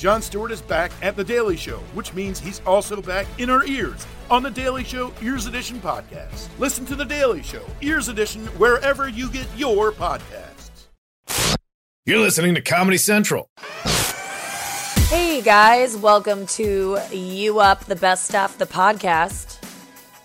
Jon Stewart is back at The Daily Show, which means he's also back in our ears on The Daily Show Ears Edition podcast. Listen to The Daily Show Ears Edition wherever you get your podcasts. You're listening to Comedy Central. Hey guys, welcome to You Up the Best Stuff, the podcast.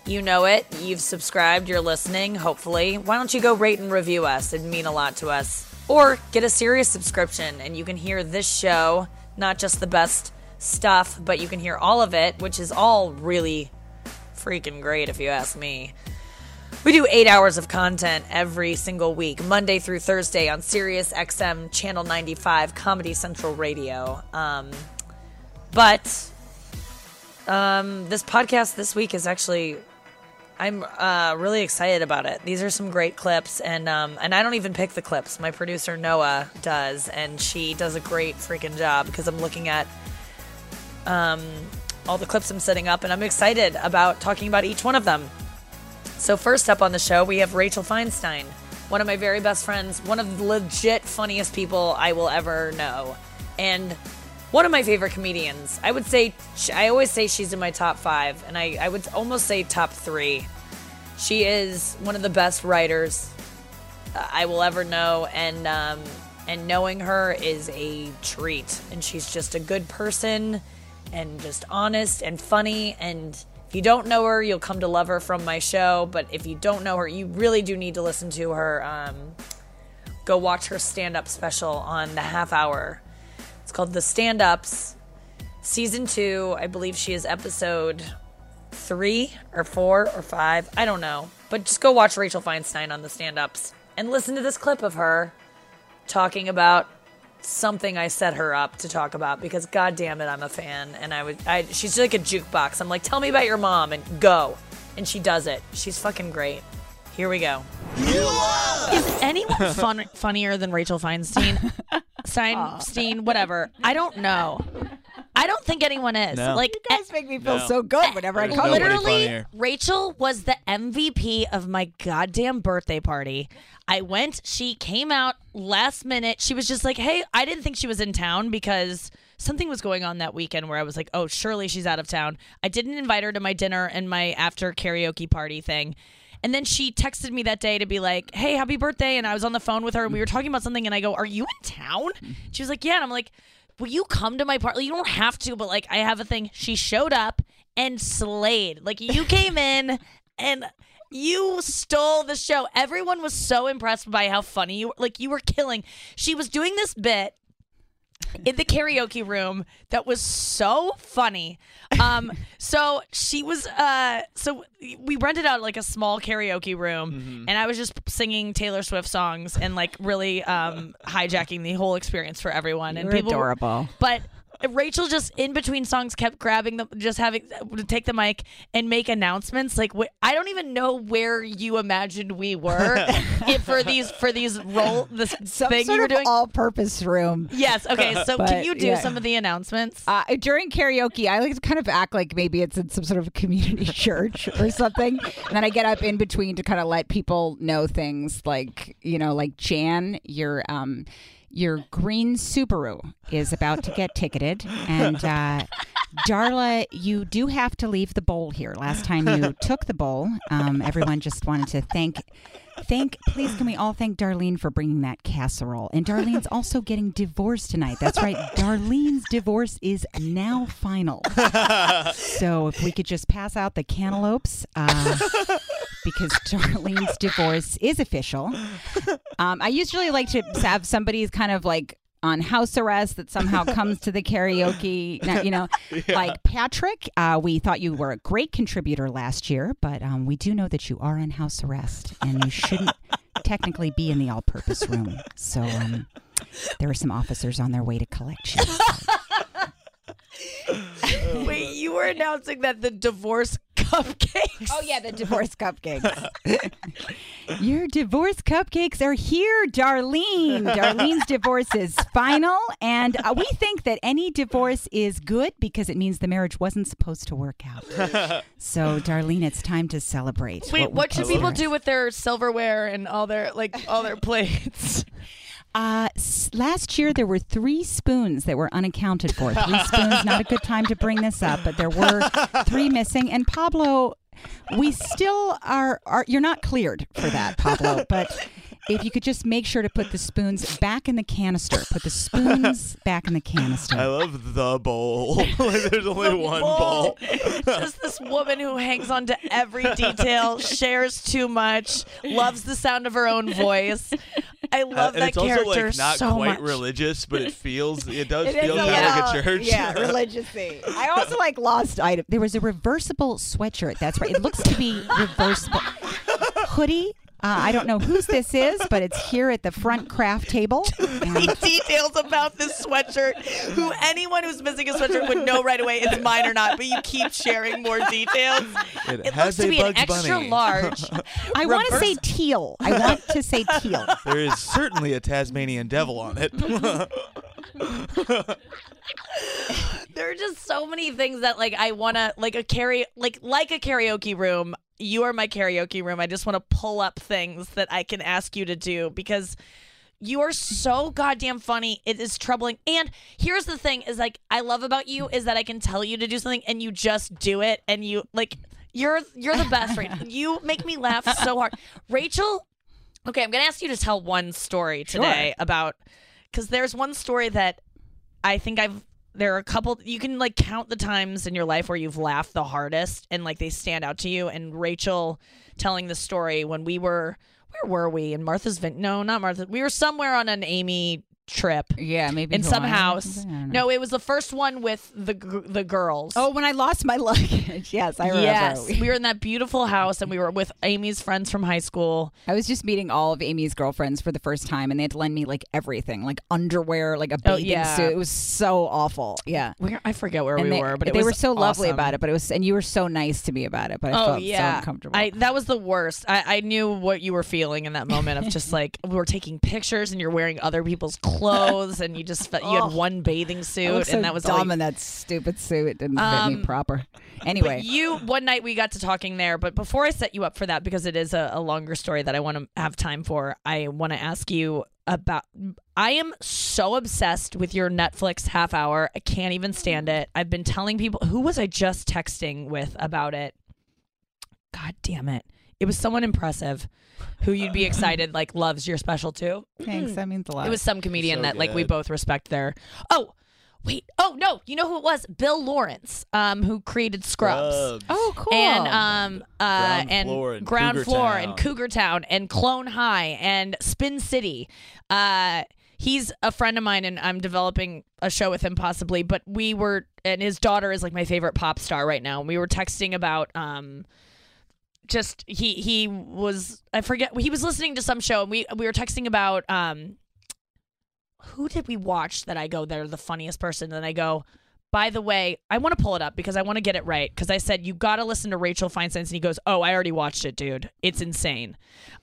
You know it. You've subscribed. You're listening, hopefully. Why don't you go rate and review us? It'd mean a lot to us. Or get a Sirius subscription and you can hear this show not just the best stuff, but you can hear all of it, which is all really freaking great if you ask me. We do eight hours of content every single week, Monday through Thursday on Sirius XM Channel 95, Comedy Central Radio. Um, but um, this podcast this week is actually, I'm uh, really excited about it. These are some great clips, and um, and I don't even pick the clips. My producer Noah does, and she does a great freaking job because I'm looking at um, all the clips I'm setting up, and I'm excited about talking about each one of them. So, first up on the show, we have Rachel Feinstein, one of my very best friends, one of the legit funniest people I will ever know, and one of my favorite comedians. I would say, I always say she's in my top five, and I, I would almost say top three. She is one of the best writers uh, I will ever know, and um, and knowing her is a treat. And she's just a good person, and just honest and funny. And if you don't know her, you'll come to love her from my show. But if you don't know her, you really do need to listen to her. Um, go watch her stand up special on the half hour. It's called The Stand Ups, season two. I believe she is episode three or four or five. I don't know. But just go watch Rachel Feinstein on the stand ups and listen to this clip of her talking about something I set her up to talk about because god damn it I'm a fan and I would I she's like a jukebox. I'm like, tell me about your mom and go. And she does it. She's fucking great. Here we go. Is anyone fun, funnier than Rachel Feinstein? Steinstein, whatever. I don't know. I don't think anyone is. No. Like You guys make me feel No. so good whenever I There's come literally, funnier. Rachel was the MVP of my goddamn birthday party. I went, she came out last minute. She was just like, hey, I didn't think she was in town because something was going on that weekend where I was like, oh, surely she's out of town. I didn't invite her to my dinner and my after karaoke party thing. And then she texted me that day to be like, hey, happy birthday. And I was on the phone with her and we were talking about something. And I go, are you in town? She was like, yeah. And I'm like, will you come to my party? You don't have to, but like, I have a thing. She showed up and slayed. Like, you came in and you stole the show. Everyone was so impressed by how funny you were. Like, you were killing. She was doing this bit in the karaoke room that was so funny. Um, so she was, uh, so we rented out like a small karaoke room, and I was just singing Taylor Swift songs and like really um, hijacking the whole experience for everyone. and You're people were- adorable. but Rachel just in between songs kept grabbing the just having to take the mic and make announcements. Like wh- I don't even know where you imagined we were if for these for these role this Some thing sort you were of doing. all-purpose room. yes. Okay. So But, can you do yeah. some of the announcements? Uh, during karaoke, I like to kind of act like maybe it's in some sort of community church or something. And then I get up in between to kind of let people know things like, you know, like Jan, your um your green Subaru is about to get ticketed and uh Darla, you do have to leave the bowl here. Last time you took the bowl, um, everyone just wanted to thank Thank, please, can we all thank Darlene for bringing that casserole? And Darlene's also getting divorced tonight. That's right. Darlene's divorce is now final. So if we could just pass out the cantaloupes, uh, because Darlene's divorce is official. Um, I usually like to have somebody's kind of like on house arrest that somehow comes to the karaoke. You know, like Patrick, uh, we thought you were a great contributor last year, but um, we do know that you are on house arrest and you shouldn't technically be in the all-purpose room. So um, there are some officers on their way to collect you. Wait, you were announcing that the divorce cupcakes. Oh yeah, the divorce cupcakes. Your divorce cupcakes are here, Darlene. Darlene's divorce is final, and uh, we think that any divorce is good because it means the marriage wasn't supposed to work out. So, Darlene, it's time to celebrate. Wait, we what should people do with their silverware and all their like all their plates? Uh, last year there were three spoons that were unaccounted for. Three spoons. Not a good time to bring this up, but there were three missing. And Pablo, we still are. are you're not cleared for that, Pablo. But if you could just make sure to put the spoons back in the canister. Put the spoons back in the canister. I love the bowl. like, there's only one bowl. Just this woman who hangs on to every detail, shares too much, loves the sound of her own voice. I Uh, love and that it's also like not so quite much. religious, but it feels it does It is feel a kind of like a church. Yeah, religiousy. I also like lost item. There was a reversible sweatshirt. That's right. It looks to be reversible. Hoodie. Uh, I don't know whose this is, but it's here at the front craft table. And details about this sweatshirt. Who anyone who's missing a sweatshirt would know right away it's mine or not, but you keep sharing more details. It, It has looks to a be an extra Bunny. large. I want to say teal. I want to say teal. There is certainly a Tasmanian devil on it. there are just so many things that like I want to like a carry like like a karaoke room. You are my karaoke room. I just want to pull up things that I can ask you to do because you are so goddamn funny. It is troubling. And here's the thing is like I love about you is that I can tell you to do something and you just do it and you like you're you're the best right. You make me laugh so hard. Rachel Okay, I'm going to ask you to tell one story today about cuz there's one story that I think I've there are a couple you can like count the times in your life where you've laughed the hardest and like they stand out to you. And Rachel telling the story when we were where were we? In Martha's Vin no not Martha we were somewhere on an Amy trip Yeah, maybe in some house something? I don't know. no it was the first one with the the girls Oh, when I lost my luggage. Yes, I remember. yes we were in that beautiful house and we were with Amy's friends from high school I was just meeting all of Amy's girlfriends for the first time, and they had to lend me like everything, like underwear, like a Oh, bathing yeah. suit. It was so awful. Yeah. where I forget where and we they, were but it they were so lovely awesome. about it. But it was, and you were so nice to me about it. But I oh felt yeah, so uncomfortable. I that was the worst. I, I knew what you were feeling in that moment of just like we were taking pictures and you're wearing other people's clothes and you just felt you had one bathing suit so and that was all dumb you- in that stupid suit. It didn't fit Um, me proper. Anyway, But you one night we got to talking there, but before I set you up for that because it is a, a longer story that I want to have time for, I want to ask you about I am so obsessed with your Netflix half hour. I can't even stand it. I've been telling people who was I just texting with about it? God damn it. It was someone impressive who you'd be excited like loves your special too. thanks. That means a lot. It was some comedian So that like we good. both respect there. Oh, wait. Oh no, you know who it was? Bill Lawrence, um, who created Scrubs. oh, cool. And um uh Ground and Floor and Ground Cougar Floor Town. and Cougar Town and Clone High and Spin City. Uh he's a friend of mine and I'm developing a show with him possibly, but we were and his daughter is like my favorite pop star right now. And we were texting about um just he he was I forget he was listening to some show and we we were texting about um who did we watch that I go they're the funniest person? And I go by the way I want to pull it up because I want to get it right because I said you got to listen to Rachel Feinstein and he goes oh I already watched it dude it's insane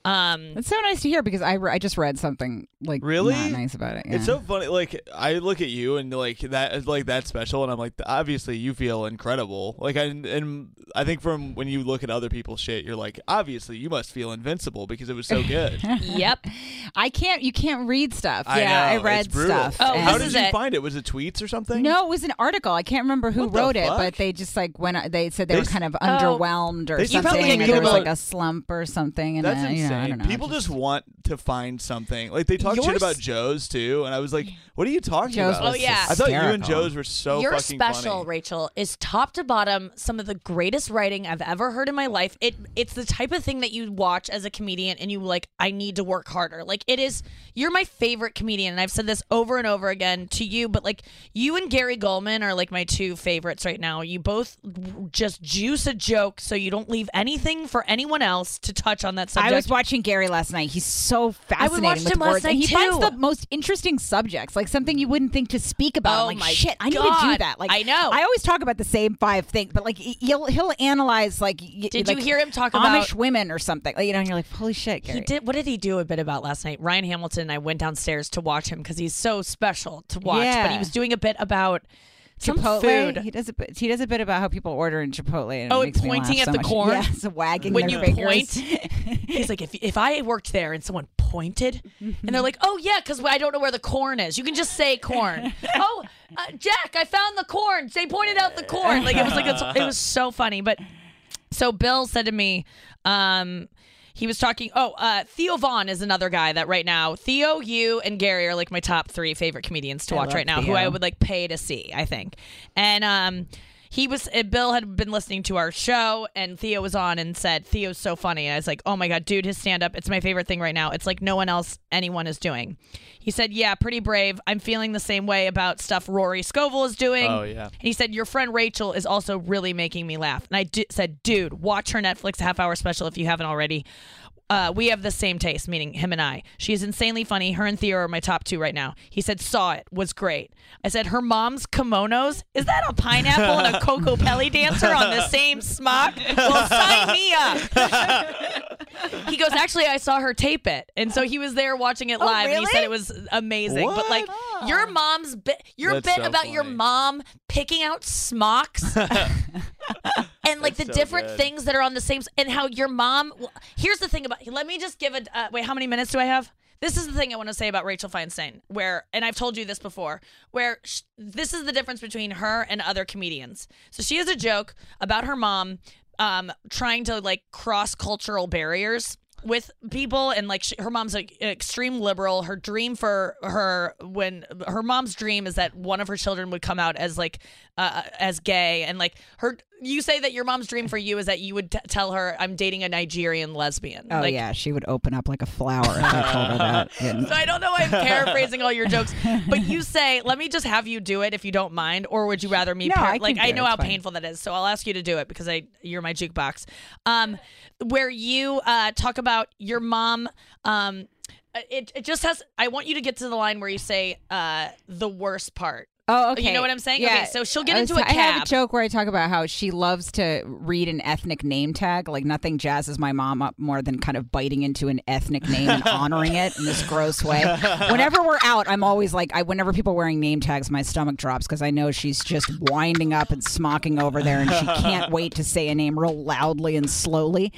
um It's so nice to hear because I, re- I just read something like Really? not nice about it. It's so funny. Like I look at you and like that, like that special, and I'm like, obviously you feel incredible. Like I and I think from when you look at other people's shit, you're like, obviously you must feel invincible because it was so good. yep I can't. You can't read stuff. I yeah, I read it's brutal. stuff. Oh, and- How this did is you it. find it? Was it tweets or something? No, it was an article. I can't remember who What the wrote it, fuck? but they just like when they said they, They were s- kind of Oh. underwhelmed or They something, probably or get there was about- like a slump or something. And That's uh, insane. you know, I don't know. People just want to find something. Like they talk shit Yours- about Joe's too, and I was like, "What are you talking Joe's about?" was Oh, yeah. I thought you and hysterical. Joe's were so Your fucking special, funny. Rachel, is top to bottom some of the greatest writing I've ever heard in my life. It it's the type of thing that you watch as a comedian and you like, I need to work harder. Like it is you're my favorite comedian, and I've said this over and over again to you, but like you and Gary Gulman are like my two favorites right now. You both just juice a joke so you don't leave anything for anyone else to touch on that subject. I was watching Gary last night. He's so fascinating I watched with him last night, he finds the most interesting subjects, like something you wouldn't think to speak about. Oh I'm like, my shit, I need to do that. Like, I know. I always talk about the same five things, but like he'll he'll analyze like. Did like you hear him talk Amish about- women or something? Like, you know, and you're like, holy shit, Gary. He did. What did he do a bit about last night? Ryan Hamilton and I went downstairs to watch him because he's so special to watch. But he was doing a bit about Some Chipotle. food. He does a bit. He does a bit about how people order in Chipotle. And Oh, it and makes me pointing at so the much. corn? Yes, wagging When their you fingers. point, he's like, if if I worked there and someone pointed, and they're like, oh yeah, because I don't know where the corn is. You can just say corn. oh, uh, Jack, I found the corn. They pointed out the corn. Like it was like it's, it was so funny. But so Bill said to me, um, he was talking. Oh, uh, Theo Von is another guy that right now Theo, you, and Gary are like my top three favorite comedians to I watch right now. Who I would like pay to see. I think, and um. He was uh, Bill had been listening to our show and Theo was on and said Theo's so funny. And I was like, "Oh my god, dude, his stand up, it's my favorite thing right now. It's like no one else anyone is doing." He said, "Yeah, pretty brave. I'm feeling the same way about stuff Rory Scovel is doing." Oh, yeah. And he said, Your friend Rachel is also really making me laugh. And I d- said, Dude, watch her Netflix half hour special if you haven't already. Uh, we have the same taste, meaning him and I. She is insanely funny. Her and Theo are my top two right now. He said, Saw it, was great. I said, Her mom's kimonos? Is that a pineapple and a Coco Pelli dancer on the same smock? Well, sign me up. he goes, Actually, I saw her tape it. And so he was there watching it live. And he said it was amazing. But like, your mom's bit, your That's bit so about your mom picking out smocks and like the so different good. things that are on the same and how your mom well, here's the thing about let me just give a uh, wait how many minutes do i have? This is the thing i want to say about rachel feinstein where and i've told you this before where sh- this is the difference between her and other comedians. So she has a joke about her mom um trying to like cross cultural barriers with people and like she, her mom's like extreme liberal. Her dream for her when her mom's dream is that one of her children would come out as like uh, as gay and like her you say that your mom's dream for you is that you would t- tell her i'm dating a nigerian lesbian Oh like, yeah, she would open up like a flower if I told her that. So I don't know why I'm paraphrasing all your jokes, but you say, "Let me just have you do it if you don't mind," or would you rather me? No, par- I like I know how fine. painful that is, so I'll ask you to do it because I you're my jukebox. Um, where you uh talk about your mom. Um, it it just has. I want you to get to the line where you say uh the worst part. Oh, okay. You know what I'm saying? Yeah. Okay, so she'll get was- into a I have a joke where I talk about how she loves to read an ethnic name tag. Like nothing jazzes my mom up more than kind of biting into an ethnic name and honoring it in this gross way. Whenever we're out, I'm always like, I whenever people are wearing name tags, my stomach drops because I know she's just winding up and smocking over there, and she can't wait to say a name real loudly and slowly.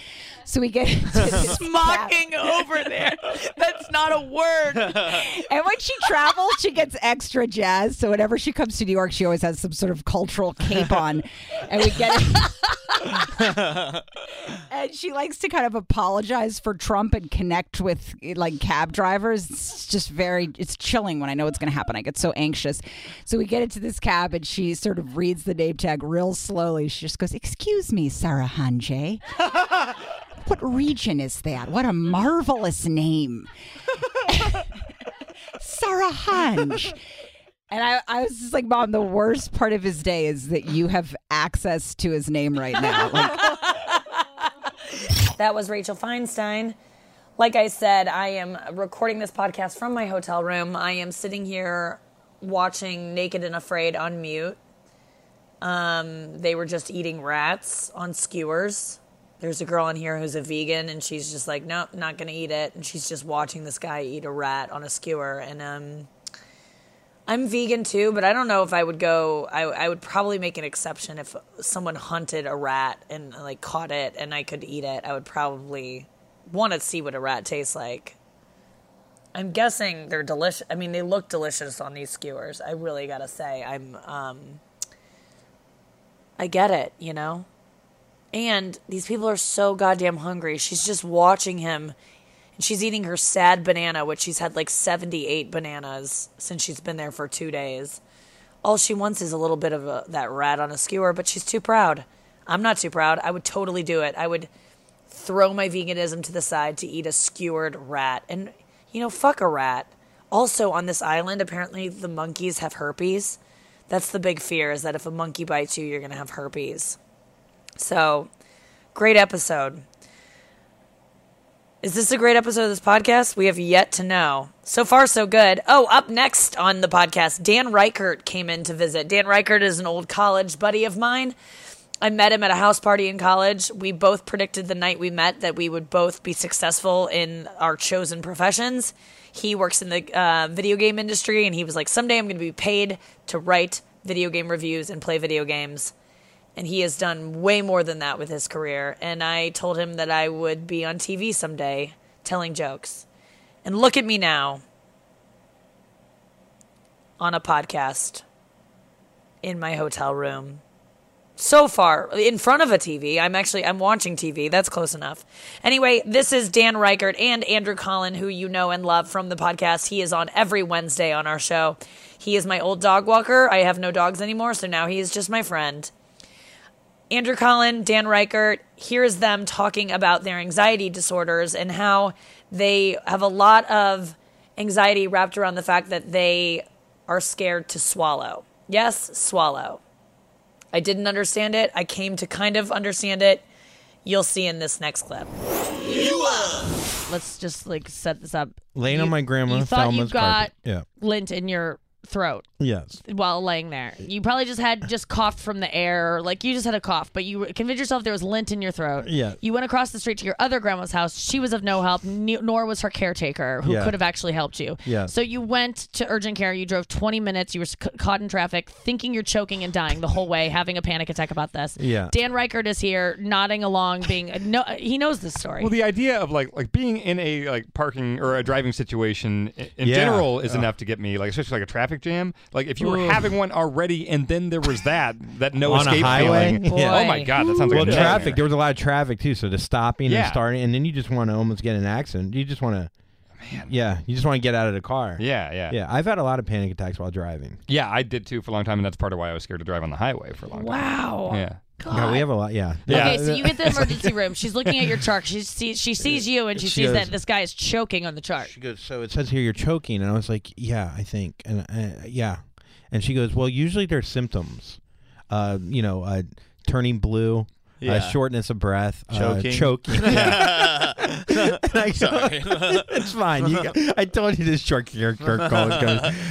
So we get cab. Smocking over there. That's not a word. And when she travels, she gets extra jazz. So whenever she comes to New York, she always has some sort of cultural cape on. And we get And she likes to kind of apologize for Trump and connect with like cab drivers. It's just very it's chilling when I know what's going to happen. I get so anxious. So we get into this cab and she sort of reads the name tag real slowly. She just goes, "Excuse me, Sarah Hanjay." What region is that? What a marvelous name. Sarah Hanj. And I, I was just like, Mom, the worst part of his day is that you have access to his name right now. Like, That was Rachel Feinstein. Like I said, I am recording this podcast from my hotel room. I am sitting here watching Naked and Afraid on mute. Um, they were just eating rats on skewers. There's a girl in here who's a vegan, and she's just like, nope, not gonna eat it. And she's just watching this guy eat a rat on a skewer. And um, I'm vegan too, but I don't know if I would go. I, I would probably make an exception if someone hunted a rat and like caught it and I could eat it. I would probably want to see what a rat tastes like. I'm guessing they're delicious. I mean, they look delicious on these skewers. I really gotta say, I'm. um I get it, you know. And these people are so goddamn hungry. She's just watching him and she's eating her sad banana, which she's had like 78 bananas since she's been there for two days. All she wants is a little bit of a, that rat on a skewer, but she's too proud. I'm not too proud. I would totally do it. I would throw my veganism to the side to eat a skewered rat. And, you know, fuck a rat. Also, on this island, apparently the monkeys have herpes. That's the big fear is that if a monkey bites you, you're going to have herpes. So, great episode. Is this a great episode of this podcast? We have yet to know. So far, so good. Oh, up next on the podcast, Dan Reichert came in to visit. Dan Reichert is an old college buddy of mine. I met him at a house party in college. We both predicted the night we met that we would both be successful in our chosen professions. He works in the uh, video game industry, and he was like, Someday I'm going to be paid to write video game reviews and play video games. And he has done way more than that with his career. And I told him that I would be on TV someday telling jokes. And look at me now on a podcast in my hotel room so far in front of a TV. I'm actually I'm watching TV. That's close enough. Anyway, this is Dan Reichert and Andrew Collin, who you know and love from the podcast. He is on every Wednesday on our show. He is my old dog walker. I have no dogs anymore, so now he is just my friend. Andrew Collin, Dan Reichert, here's them talking about their anxiety disorders and how they have a lot of anxiety wrapped around the fact that they are scared to swallow. Yes, swallow. I didn't understand it. I came to kind of understand it. You'll see in this next clip. Let's just like set this up. Laying You- on my grandma you thought you got carpet. Yeah. lint in your throat Yes. while laying there. You probably just had just coughed from the air, like you just had a cough, but you convinced yourself there was lint in your throat. Yeah. You went across the street to your other grandma's house. She was of no help, nor was her caretaker, who Yeah. could have actually helped you. Yeah. So you went to urgent care. You drove 20 minutes. You were c- caught in traffic, thinking you're choking and dying the whole way, having a panic attack about this. Yeah. Dan Reichert is here, nodding along, being no. He knows this story. Well, the idea of like like being in a like parking or a driving situation in Yeah. general is Ugh. enough to get me like especially like a traffic jam. Like if you were Ugh. having one already and then there was that that no On a highway? feeling. Yeah. Oh my god, that sounds like Well, a traffic. There was a lot of traffic too, so the stopping Yeah. and starting, and then you just want to almost get in an accident. You just want to, yeah, you just want to get out of the car. Yeah, yeah, Yeah, I've had a lot of panic attacks while driving. Yeah, I did too for a long time, and that's part of why I was scared to drive on the highway for a long time. wow. Yeah. Yeah, we have a lot. Yeah. Yeah. Okay, so you get the emergency room. She's looking at your chart. She sees she sees you, and she, She sees goes- that this guy is choking on the chart. She goes, so it says here you're choking, and I was like, yeah, I think, and uh, yeah, and she goes, well, usually there's symptoms, uh, you know, uh, turning blue, Yeah. uh, shortness of breath, Choking. uh, choking. And I go, it's fine. You got, I told you this short Kirk Kirk call.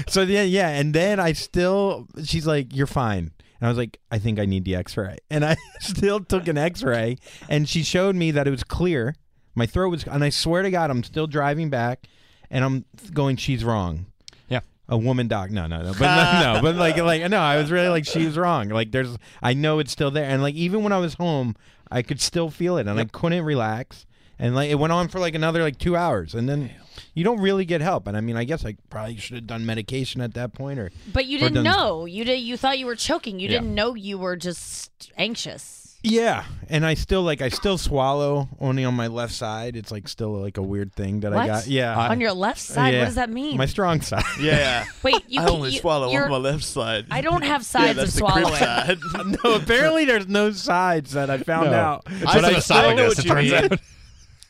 So then, yeah, and then I still, she's like, you're fine. And I was like, I think I need the X-ray, and I still took an X-ray, and she showed me that it was clear. My throat was, and I swear to God, I'm still driving back, and I'm going, she's wrong. Yeah. A woman doc, no, no, no, but no, no, but like, like, no, I was really like, she's wrong. Like, there's, I know it's still there, and like, even when I was home, I could still feel it, and I couldn't relax, and like, it went on for like another like two hours, and then you don't really get help. And I mean, I guess I probably should have done medication at that point, or But you Or didn't done- know. You did. You thought you were choking. You Yeah. didn't know you were just anxious. yeah, and I still like, I still swallow only on my left side. It's like still like a weird thing that I What? got. Yeah, on your left side. Yeah. What does that mean? my strong side. Yeah. Wait, you I can- only you, swallow you're- on my left side. I don't have yeah, sides that's of the crib swallowing. side. no, apparently there's no sides that I found No. out. It's I just know- an I esophagus, know it what you turns mean. out.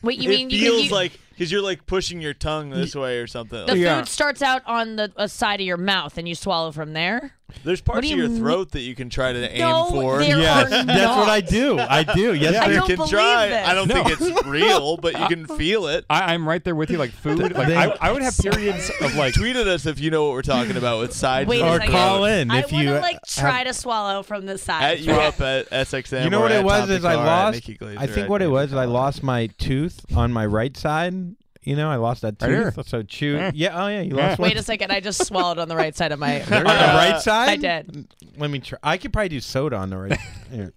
Wait, you it mean you, feels you, like because you're like pushing your tongue this way or something. the Yeah. food starts out on the a side of your mouth and you swallow from there? There's parts do of you your mean? throat that you can try to aim No, for. there Yes, are that's what I do. I do. Yes, I you don't can try. this. I don't No. think it's real, but you can feel it. I, I'm right there with you. Like food, like I, I would have periods of like Tweet at us if you know what we're talking about with sides. Wait Or call throat. in I if want you to like try have- to swallow from the side. At you up at SXM. You know what it was is I lost. I think what it was is I lost my tooth on my right side. You know, I lost that Right tooth. So chew. Eh. Yeah. Oh yeah, you lost one Wait a second, I just swallowed on the right side of my. on the right side. I did. Let me try. I could probably do soda on the right. Here.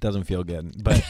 Doesn't feel good, but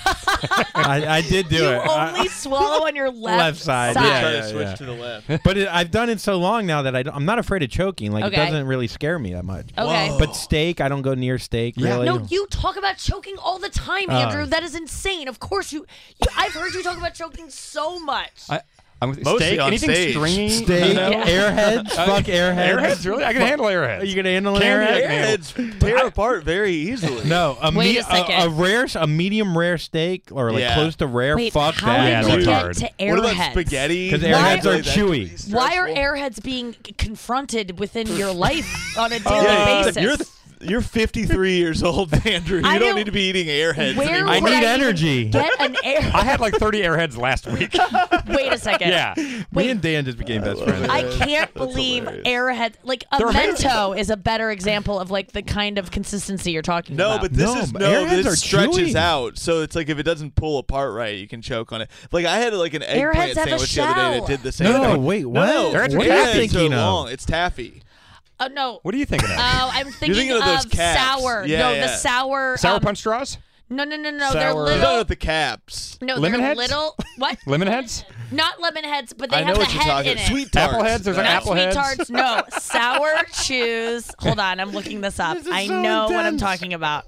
I, I did do you it. I- only swallow on your left, Left side, Try yeah, to yeah, switch yeah. to the left. but it, I've done it so long now that I don't, I'm not afraid of choking. Like Okay. it doesn't really scare me that much. Okay. Whoa. But steak, I don't go near steak. Yeah. Really. No, you talk about choking all the time, Oh. Andrew. That is insane. Of course you, you. I've heard you talk about choking so much. I, I'm with Mostly steak, on anything stage. stringy. steak, you know? Oh, yeah. airheads, fuck airheads. Airheads, really? I can handle airheads. Are you gonna handle an Candy airhead? Airheads tear apart very easily. No, a, Wait me- a second. a, rare, a medium rare steak, or like Yeah. close to rare. Wait, fuck how that. Yeah, did you that's get hard. to airheads? What about spaghetti? 'Cause Why- airheads are That could be chewy. Why are stressful. airheads being c- confronted within your life on a oh, daily Yeah, basis? you're you're 53 years old, Andrew. You I don't don't- need to be eating airheads Where anymore. I need even energy. Get an air. I had like 30 airheads last week. Wait a second. yeah. Me and Dan just became best friends. I can't believe hilarious. airhead like a They're amazing. mento is a better example of like the kind of consistency you're talking about. No, about. but this No, is no. airheads This are stretches chewy. out, so it's like if it doesn't pull apart right, you can choke on it. Like I had like an Airheads eggplant sandwich the other day that did the same No, thing. wait, what? No, Airheads are what are you airheads thinking are of? long. It's taffy. Oh no. What are you thinking of? Oh, I'm thinking, thinking of those sour. Yeah, no, yeah. the sour. Sour um, punch straws? No, no, no, no. They're Sour- You're talking little. about the caps. No, Lemon they're heads? little. What? Lemon heads? Not lemon heads, but they I have know the head talking. in it. Sweet tarts. Apple heads? There's an Not apple sweet heads? tarts. No, sour chews. Hold on, I'm looking this up. This is I so know what I'm talking about.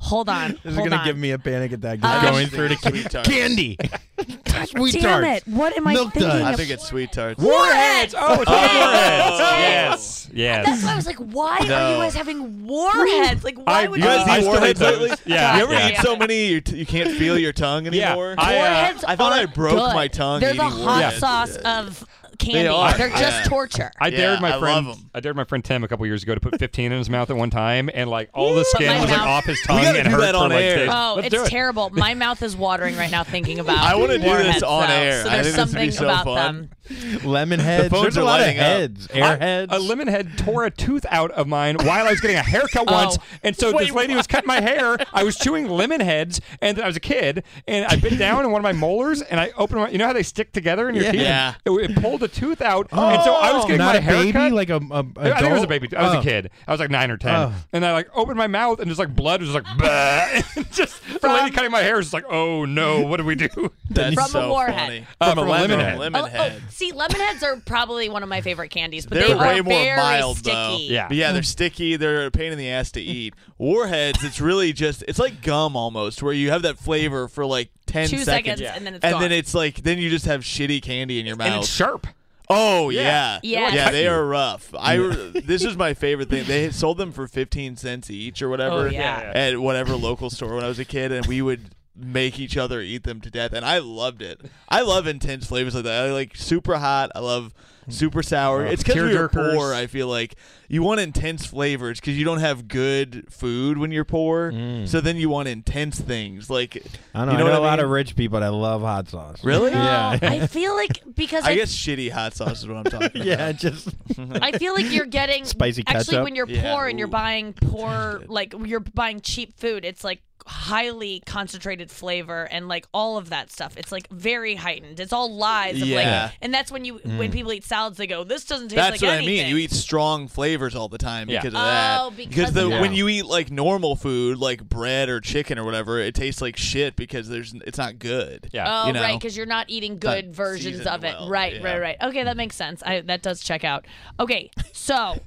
Hold on. This is hold gonna on. give me a panic attack. Just Um, going through the Sweet tarts. candy. Sweet Damn tarts. it! What am I Milk thinking? duds. I of? think it's sweet tarts. Warheads. Oh, it's warheads. Yes. Yes. That's why I was like, why are No. you guys having warheads? Like, why I- would You you? guys I eat still warheads eat those. lately? Yeah. You ever Yeah. eat so many you, t- you can't feel your tongue Yeah. anymore? I, uh, warheads. I thought are I broke good. my tongue They're the eating hot warheads. sauce of candy. are. They're just Yeah. torture. I Yeah, dared my I friend. love 'em. I dared my friend Tim a couple years ago to put 15 in his mouth at one time, and like all the Put skin my was like mouth- off his tongue gotta and do hurt that for on like air. days. Oh, Let's do it's it. terrible. My mouth is watering right now thinking about. I wanna do this warheads, on though. air. So I there's think this would something be so about fun. them. Lemon heads. phones There's a lot of lighting up. heads. Airheads. A lemon head tore a tooth out of mine while I was getting a haircut once, Oh. and so this lady was cutting my hair. I was chewing lemon heads, and I was a kid, and I bit down in one of my molars, and I opened my. You know how they stick together in your Yeah. teeth? Yeah. It, it pulled a tooth out, and so I was getting Not my a hair baby, cut. like a, a I think it was a adult? baby. I was Oh. a kid. I was like nine or ten, Oh. and I like opened my mouth, and just like blood was just like, bah. And just the lady cutting my hair was just like, oh no, what do we do? That's From a so warhead. funny. Uh, From a lemon, lemon head. lemon Oh, oh, head. See, lemon heads are probably one of my favorite candies, but They're they way are more very mild sticky. though. Yeah. But yeah, they're sticky. They're a pain in the ass to eat. Warheads, it's really just it's like gum almost, where you have that flavor for like ten Two seconds, and then it's and gone. then it's like then you just have shitty candy in your mouth. And mouth. it's sharp. Oh yeah, Yeah. yeah. Cut They are rough. I this is my favorite thing. They sold them for fifteen cents each or whatever Oh, yeah. at whatever local store when I was a kid, and we would make each other eat them to death, and I loved it. I love intense flavors like that. I like super hot. I love super sour. Uh, it's because we were poor. I feel like you want intense flavors because you don't have good food when you're poor. So then you want intense things like Mm. I don't know. You know I know what a I lot of rich people that love hot sauce. Really? Yeah. I feel like because I I, guess shitty hot sauce is what I'm talking yeah, about. just I feel like you're getting Spicy Ketchup. Actually, when you're Yeah. poor and you're buying poor, like you're buying cheap food, it's like highly concentrated flavor and like all of that stuff. It's like very heightened. It's all lies. Yeah. Like, and that's when you when people eat salads, they go, "This doesn't taste good. That's like what anything." I mean. You eat strong flavors all the time Yeah. because of that. Oh, because the of that. when you eat like normal food, like bread or chicken or whatever, it tastes like shit because there's it's not good. Yeah. Oh, you know? right, because you're not eating good Not versions seasoned of it. well, right, yeah. right, right. Okay, that makes sense. I, that does check out. Okay, so.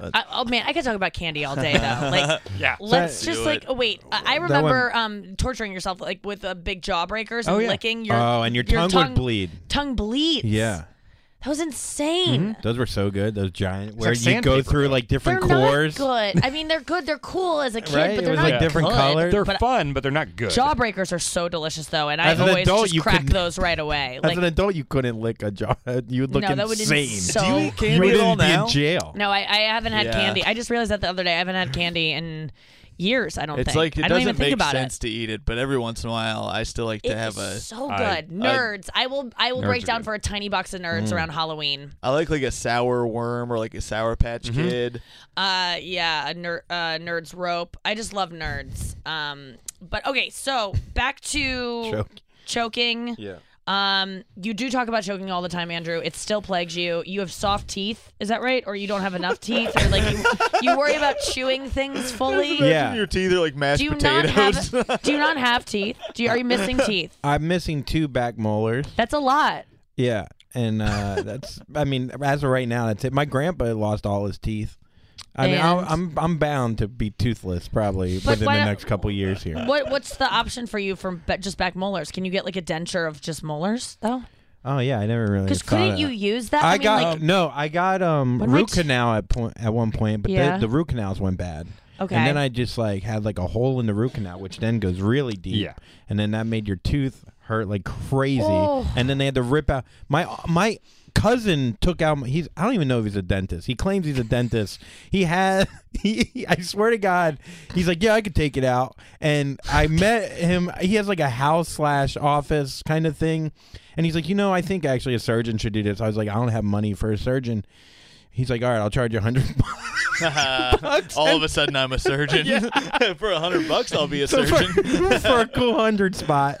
I, oh man, I could talk about candy all day though. Like, Yeah. let's Do just it. like oh, wait. I, I remember um torturing yourself like with uh, big jawbreakers and Oh, yeah. licking your. oh, and your, tongue, would bleed. Tongue bleeds. Yeah, that was insane. Mm-hmm. those were so good. Those giant, where like you go sandpaper. through like They're different not cores. good. I mean, they're good. They're cool as a kid, Right? but It they're was, not like, different good. colors. They're But fun, but they're not good. Jawbreakers are so delicious though, and I As an always adult, just you crack couldn't- those right away. As Like, an adult, you couldn't lick a jaw. You would look no, that would insane. so. Do you eat you candy would at all be now? in jail. No, I, I haven't had Yeah. candy. I just realized that the other day. I haven't had candy in years. I don't It's think. like it I don't doesn't even think make about sense it. to eat it, but every once in a while, I still like to It have is a. so good. I- nerds. I will. I will Nerds break are down good. for a tiny box of nerds around Halloween. I like like a sour worm or like a sour patch Mm-hmm. kid. Uh, yeah, a ner- uh, nerds rope. I just love nerds. Um, but okay, so back to Choke. choking. Yeah. Um, you do talk about choking all the time, Andrew. It still plagues you. You have soft teeth, is that right? Or you don't have enough teeth, or like you, you worry about chewing things fully. Yeah. Your teeth are like mashed Do you potatoes. not have? do you not have teeth? Do you, are you missing teeth? I'm missing two back molars. That's a lot. Yeah, and uh, that's. I mean, as of right now, that's it. My grandpa lost all his teeth. I mean, I'll, And- I'm I'm bound to be toothless probably But within why the not- next couple years here. What What's the option for you for ba- just back molars? Can you get like a denture of just molars though? Oh yeah, I never really. Because thought couldn't of you that. use that? I, mean, got like, no. I got um When my root t- canal at point at one point, but Yeah. the, the root canals went bad. okay. And then I just like had like a hole in the root canal, which then goes really deep. Yeah. And then that made your tooth hurt like crazy. Oh. And then they had to rip out my my cousin took out. He's I don't even know if he's a dentist. He claims he's a dentist. He had. He, I swear to God, he's like, yeah, I could take it out. And I met him. He has like a house slash office kind of thing. And he's like, you know, I think actually a surgeon should do this. I was like, I don't have money for a surgeon. He's like, all right, I'll charge you a hundred bucks. All of a sudden, I'm a surgeon. For a hundred bucks, I'll be a So surgeon. for, for a cool hundred spot,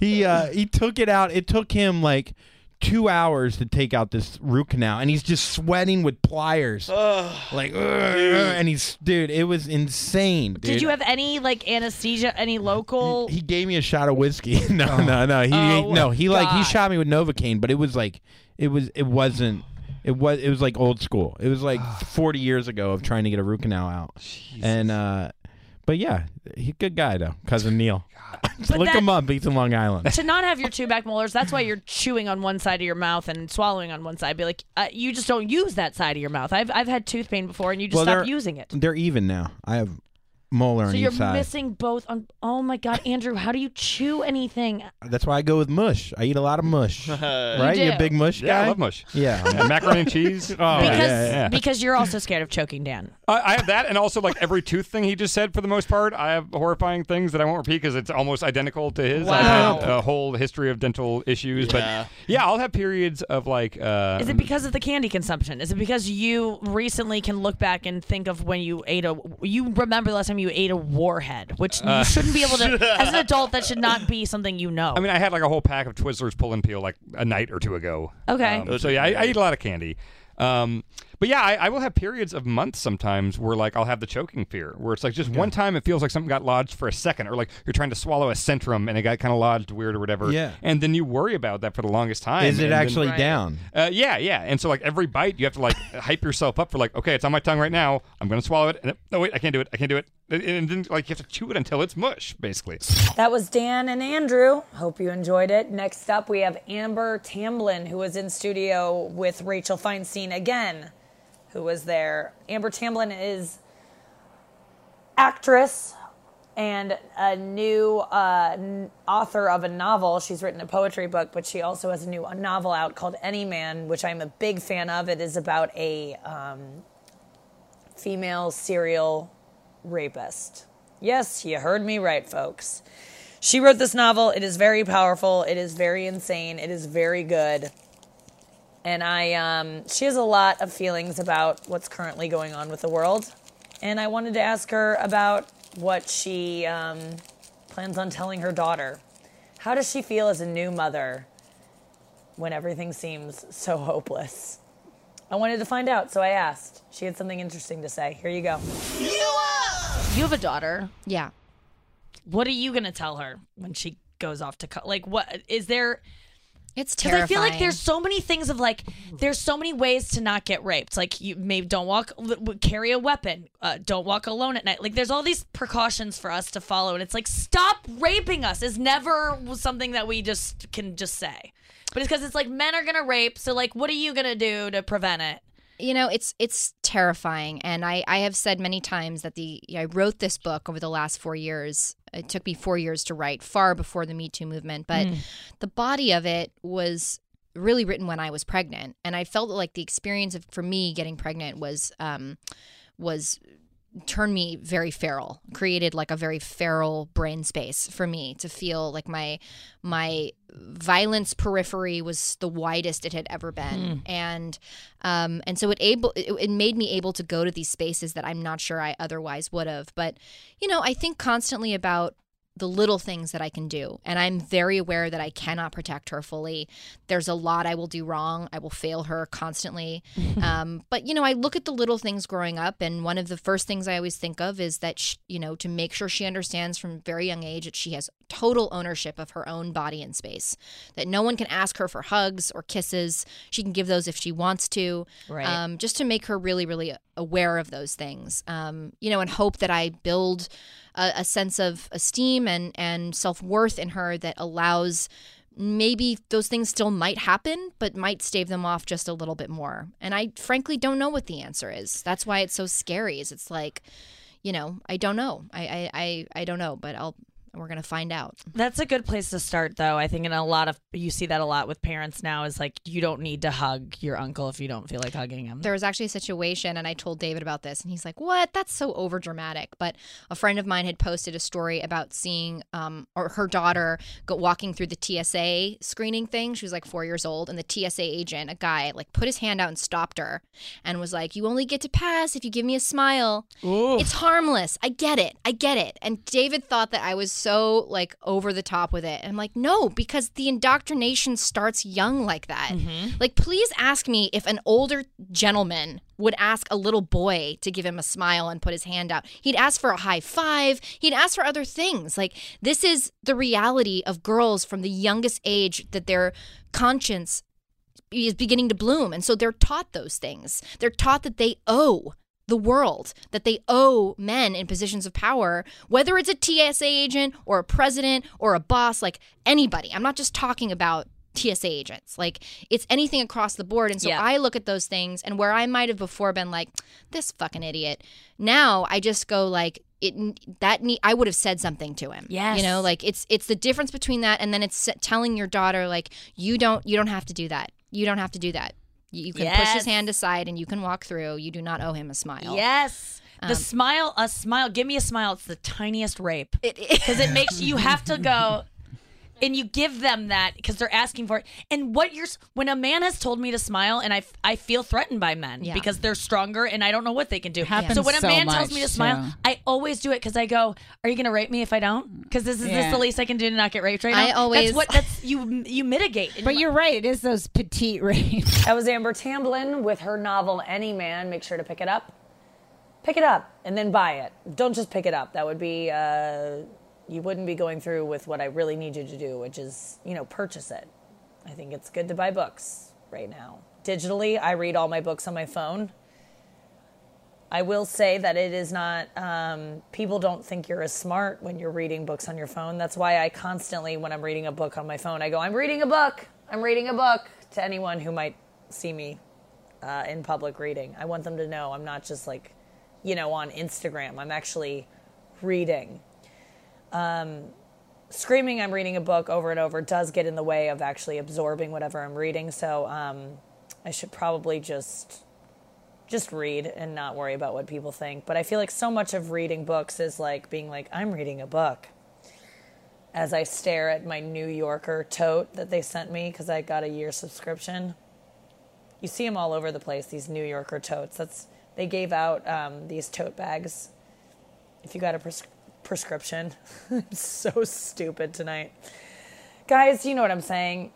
he uh, he took it out. It took him like two hours to take out this root canal, and he's just sweating with pliers, like, "Ugh, ugh," and he's dude. It was insane. Dude. Did you have any like anesthesia, any local? He gave me a shot of whiskey. no, no, no. He Oh, no. He like he God. shot me with Novocaine, but it was like it was it wasn't. It was it was like old school. It was like 40 years ago of trying to get a root canal out. And uh but yeah, he good guy though, cousin Neil. Look that- him up. He's in Long Island. to not have your two back molars, that's why you're chewing on one side of your mouth and swallowing on one side. Be like, uh, you just don't use that side of your mouth. I've I've had tooth pain before, and you just Well, stop they're- using it. They're even now. I have molar So on you're each side. missing both. On oh my god, Andrew, how do you chew anything? That's why I go with mush. I eat a lot of mush. right? you are a big mush Yeah, guy? I love mush. Yeah. And macaroni and cheese. Oh, Because yeah, yeah. because you're also scared of choking Dan. I, I have that, and also like every tooth thing he just said. For the most part, I have horrifying things that I won't repeat because it's almost identical to his. I've had a whole history of dental issues, Yeah. but yeah, I'll have periods of like. Uh, Is it because of the candy consumption? Is it because you recently can look back and think of when you ate a you remember the last time you ate a warhead, which you shouldn't be able to as an adult that should not be something you know. I mean, I had like a whole pack of Twizzlers pull and peel like a night or two ago. Okay. Um, so yeah, I, I eat a lot of candy. Um, but yeah, I, I will have periods of months sometimes where like I'll have the choking fear, where it's like just one time it feels like something got lodged for a second, or like you're trying to swallow a Centrum and it got kind of lodged weird or whatever. Yeah. And then you worry about that for the longest time. Is it and then- actually down? uh, yeah, yeah. And so like every bite, you have to like hype yourself up for like, okay, it's on my tongue right now. I'm gonna swallow it. And it, oh wait, I can't do it. I can't do it. And, and then like you have to chew it until it's mush, basically. That was Dan and Andrew. Hope you enjoyed it. Next up, we have Amber Tamblyn, who was in studio with Rachel Feinstein again, who was there. Amber Tamblyn is actress and a new uh, author of a novel. She's written a poetry book, but she also has a new novel out called Any Man, which I'm a big fan of. It is about a um, female serial rapist. Yes, you heard me right, folks. She wrote this novel. It is very powerful. It is very insane. It is very good. And I, um, she has a lot of feelings about what's currently going on with the world. And I wanted to ask her about what she um, plans on telling her daughter. How does she feel as a new mother when everything seems so hopeless? I wanted to find out, so I asked. She had something interesting to say. Here you go. you have a daughter. Yeah. What are you gonna tell her when she goes off to co- like what is there? It's Because terrifying. I feel like there's so many things of like there's so many ways to not get raped. Like you maybe don't walk, carry a weapon, uh, don't walk alone at night. Like there's all these precautions for us to follow, and it's like stop raping us is never something that we just can just say. But it's because it's like men are gonna rape, so like what are you gonna do to prevent it? You know it's it's terrifying. And i i have said many times that the i wrote this book over the last four years. It took me four years to write far before the me too movement but the body of it was really written when i was pregnant. And i felt like the experience of for me getting pregnant was um was turned me very feral created like a very feral brain space for me to feel like my my violence periphery was the widest it had ever been. And um and so it able it, it made me able to go to these spaces that i'm not sure i otherwise would have. But you know i think constantly about the little things that I can do. And I'm very aware that I cannot protect her fully. There's a lot I will do wrong. I will fail her constantly. um, but, you know, I look at the little things growing up. And one of the first things I always think of is that, sh you know, to make sure she understands from very young age that she has total ownership of her own body and space, that no one can ask her for hugs or kisses. She can give those if she wants to. Right. Um, just to make her really, really aware of those things. Um, you know, and hope that I build a, a sense of esteem and and self worth in her that allows maybe those things still might happen, but might stave them off just a little bit more. And I frankly don't know what the answer is. That's why it's so scary. Is it's like, you know, I don't know. I I I, I don't know, but I'll we're gonna find out. That's a good place to start, though. I think in a lot of you see that a lot with parents now is like you don't need to hug your uncle if you don't feel like hugging him. There was actually a situation, and I told David about this, and he's like, "What? That's so over dramatic." But a friend of mine had posted a story about seeing, um, or her daughter go walking through the TSA screening thing. She was like four years old, and the TSA agent, a guy, like put his hand out and stopped her, and was like, "You only get to pass if you give me a smile. It's harmless. I get it. I get it." And David thought that I was so like over the top with it. And I'm like, no, because the indoctrination starts young like that. Mm-hmm. Like, please ask me if an older gentleman would ask a little boy to give him a smile and put his hand out. He'd ask for a high five. He'd ask for other things. Like, this is the reality of girls from the youngest age that their conscience is beginning to bloom. And so they're taught those things. They're taught that they owe the world, that they owe men in positions of power, whether it's a TSA agent or a president or a boss, like anybody. I'm not just talking about TSA agents. Like it's anything across the board. And so Yeah. I look at those things and where I might have before been like, this fucking idiot. Now I just go like, it that ne- I would have said something to him. Yes. you know, like it's it's the difference between that and then it's telling your daughter like you don't you don't have to do that. You don't have to do that. You, you can push his hand aside and you can walk through. You do not owe him a smile. Yes. The Um, smile, a smile. Give me a smile. It's the tiniest rape it- because it makes you have to go, and you give them that because they're asking for it. And what you're when a man has told me to smile, and I I feel threatened by men Yeah. because they're stronger and I don't know what they can do. Happens so when a so man tells me to smile, too. I always do it because I go, "Are you going to rape me if I don't? Because this is this the least I can do to not get raped right now." I always- that's what that's you you mitigate. But you're right. It is those petite rapes. That was Amber Tamblyn with her novel Any Man. Make sure to pick it up. Pick it up and then buy it. Don't just pick it up. That would be, uh, you wouldn't be going through with what I really need you to do, which is, you know, purchase it. I think it's good to buy books right now. Digitally, I read all my books on my phone. I will say that it is not, um, people don't think you're as smart when you're reading books on your phone. That's why I constantly, when I'm reading a book on my phone, I go, I'm reading a book. I'm reading a book to anyone who might see me uh, in public reading. I want them to know I'm not just like, you know, on Instagram. I'm actually reading. Um, screaming I'm reading a book over and over does get in the way of actually absorbing whatever I'm reading. So um, I should probably just just read and not worry about what people think. But I feel like so much of reading books is like being like, I'm reading a book. As I stare at my New Yorker tote that they sent me because I got a year subscription. You see them all over the place, these New Yorker totes. That's they gave out um, these tote bags if you got a pres- prescription. I'm so stupid tonight. Guys, you know what I'm saying.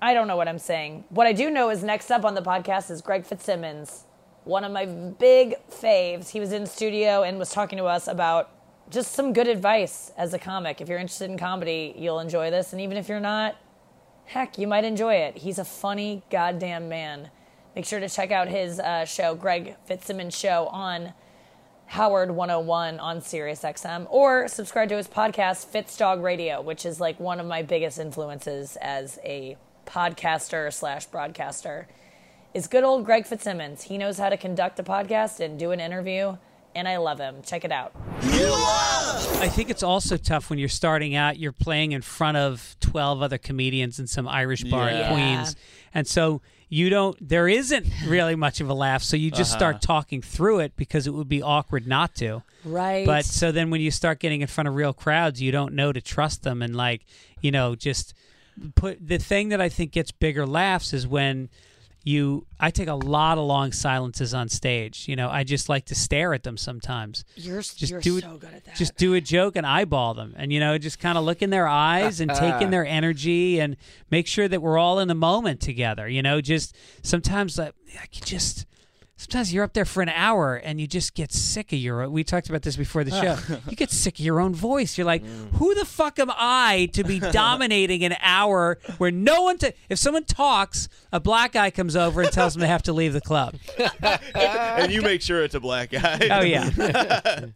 I don't know what I'm saying. What I do know is next up on the podcast is Greg Fitzsimmons, one of my big faves. He was in studio and was talking to us about just some good advice as a comic. If you're interested in comedy, you'll enjoy this. And even if you're not, heck, you might enjoy it. He's a funny goddamn man. Make sure to check out his uh, show, Greg Fitzsimmons Show, on Howard 101 on Sirius XM, or subscribe to his podcast, Fitzdog Radio, which is like one of my biggest influences as a podcaster slash broadcaster. Is good old Greg Fitzsimmons. He knows how to conduct a podcast and do an interview, and I love him. Check it out. I think it's also tough when you're starting out. You're playing in front of twelve other comedians in some Irish bar Yeah. in Queens, and so you don't. There isn't really much of a laugh, so you just uh-huh. start talking through it because it would be awkward not to. Right. But so then when you start getting in front of real crowds, you don't know to trust them and like, you know, just put the thing that I think gets bigger laughs is when you I take a lot of long silences on stage. You know, I just like to stare at them sometimes. You're, Just you're do so good at that. Just do a joke and eyeball them and you know, just kind of look in their eyes and take in their energy and make sure that we're all in the moment together. You know, just sometimes I, I can just sometimes you're up there for an hour and you just get sick of your we talked about this before the show you get sick of your own voice you're like who the fuck am i to be dominating an hour where no one to if someone talks a black guy comes over and tells them they have to leave the club and you make sure it's a black guy. oh yeah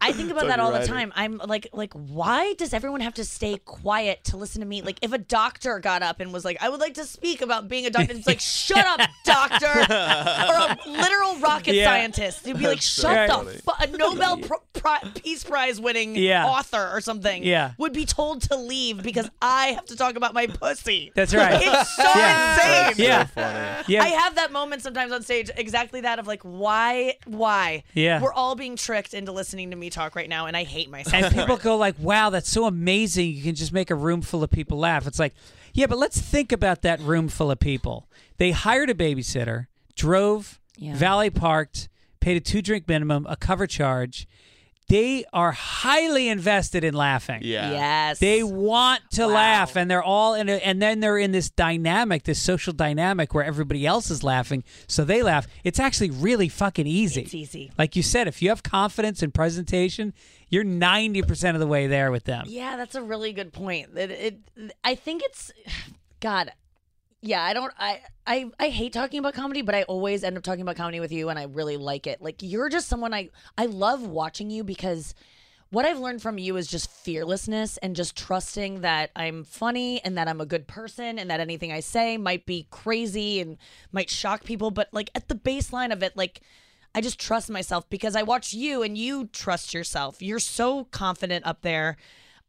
I think about So that you're all the right. time. I'm like, like, why does everyone have to stay quiet to listen to me? Like, if a doctor got up and was like, "I would like to speak about being a doctor," it's like, "Shut up, doctor!" or a literal rocket Yeah. scientist. You'd be like, so "Shut the funny. fu- a Nobel Pro- Pri- Peace Prize winning Yeah. author or something." Yeah. would be told to leave because I have to talk about my pussy. that's right It's so Yeah. insane. yeah Funny. yeah I have that moment sometimes on stage, exactly that of like, why, why? Yeah. We're all being tricked into listening to me talk right now, and I hate myself. and people it. go like wow that's so amazing you can just make a room full of people laugh it's like yeah but let's think about that room full of people they hired a babysitter drove Yeah. valet parked paid a two drink minimum a cover charge they are highly invested in laughing. Yeah. Yes. They want to Wow. laugh, and they're all in, a, and then they're in this dynamic, this social dynamic where everybody else is laughing, so they laugh. It's actually really fucking easy. It's easy. Like you said, if you have confidence in presentation, you're ninety percent of the way there with them. Yeah, that's a really good point. It, it I think it's God. Yeah, I don't I, I I hate talking about comedy, but I always end up talking about comedy with you and I really like it. Like you're just someone I I love watching you because what I've learned from you is just fearlessness and just trusting that I'm funny and that I'm a good person and that anything I say might be crazy and might shock people, but like at the baseline of it like I just trust myself because I watch you and you trust yourself. You're so confident up there.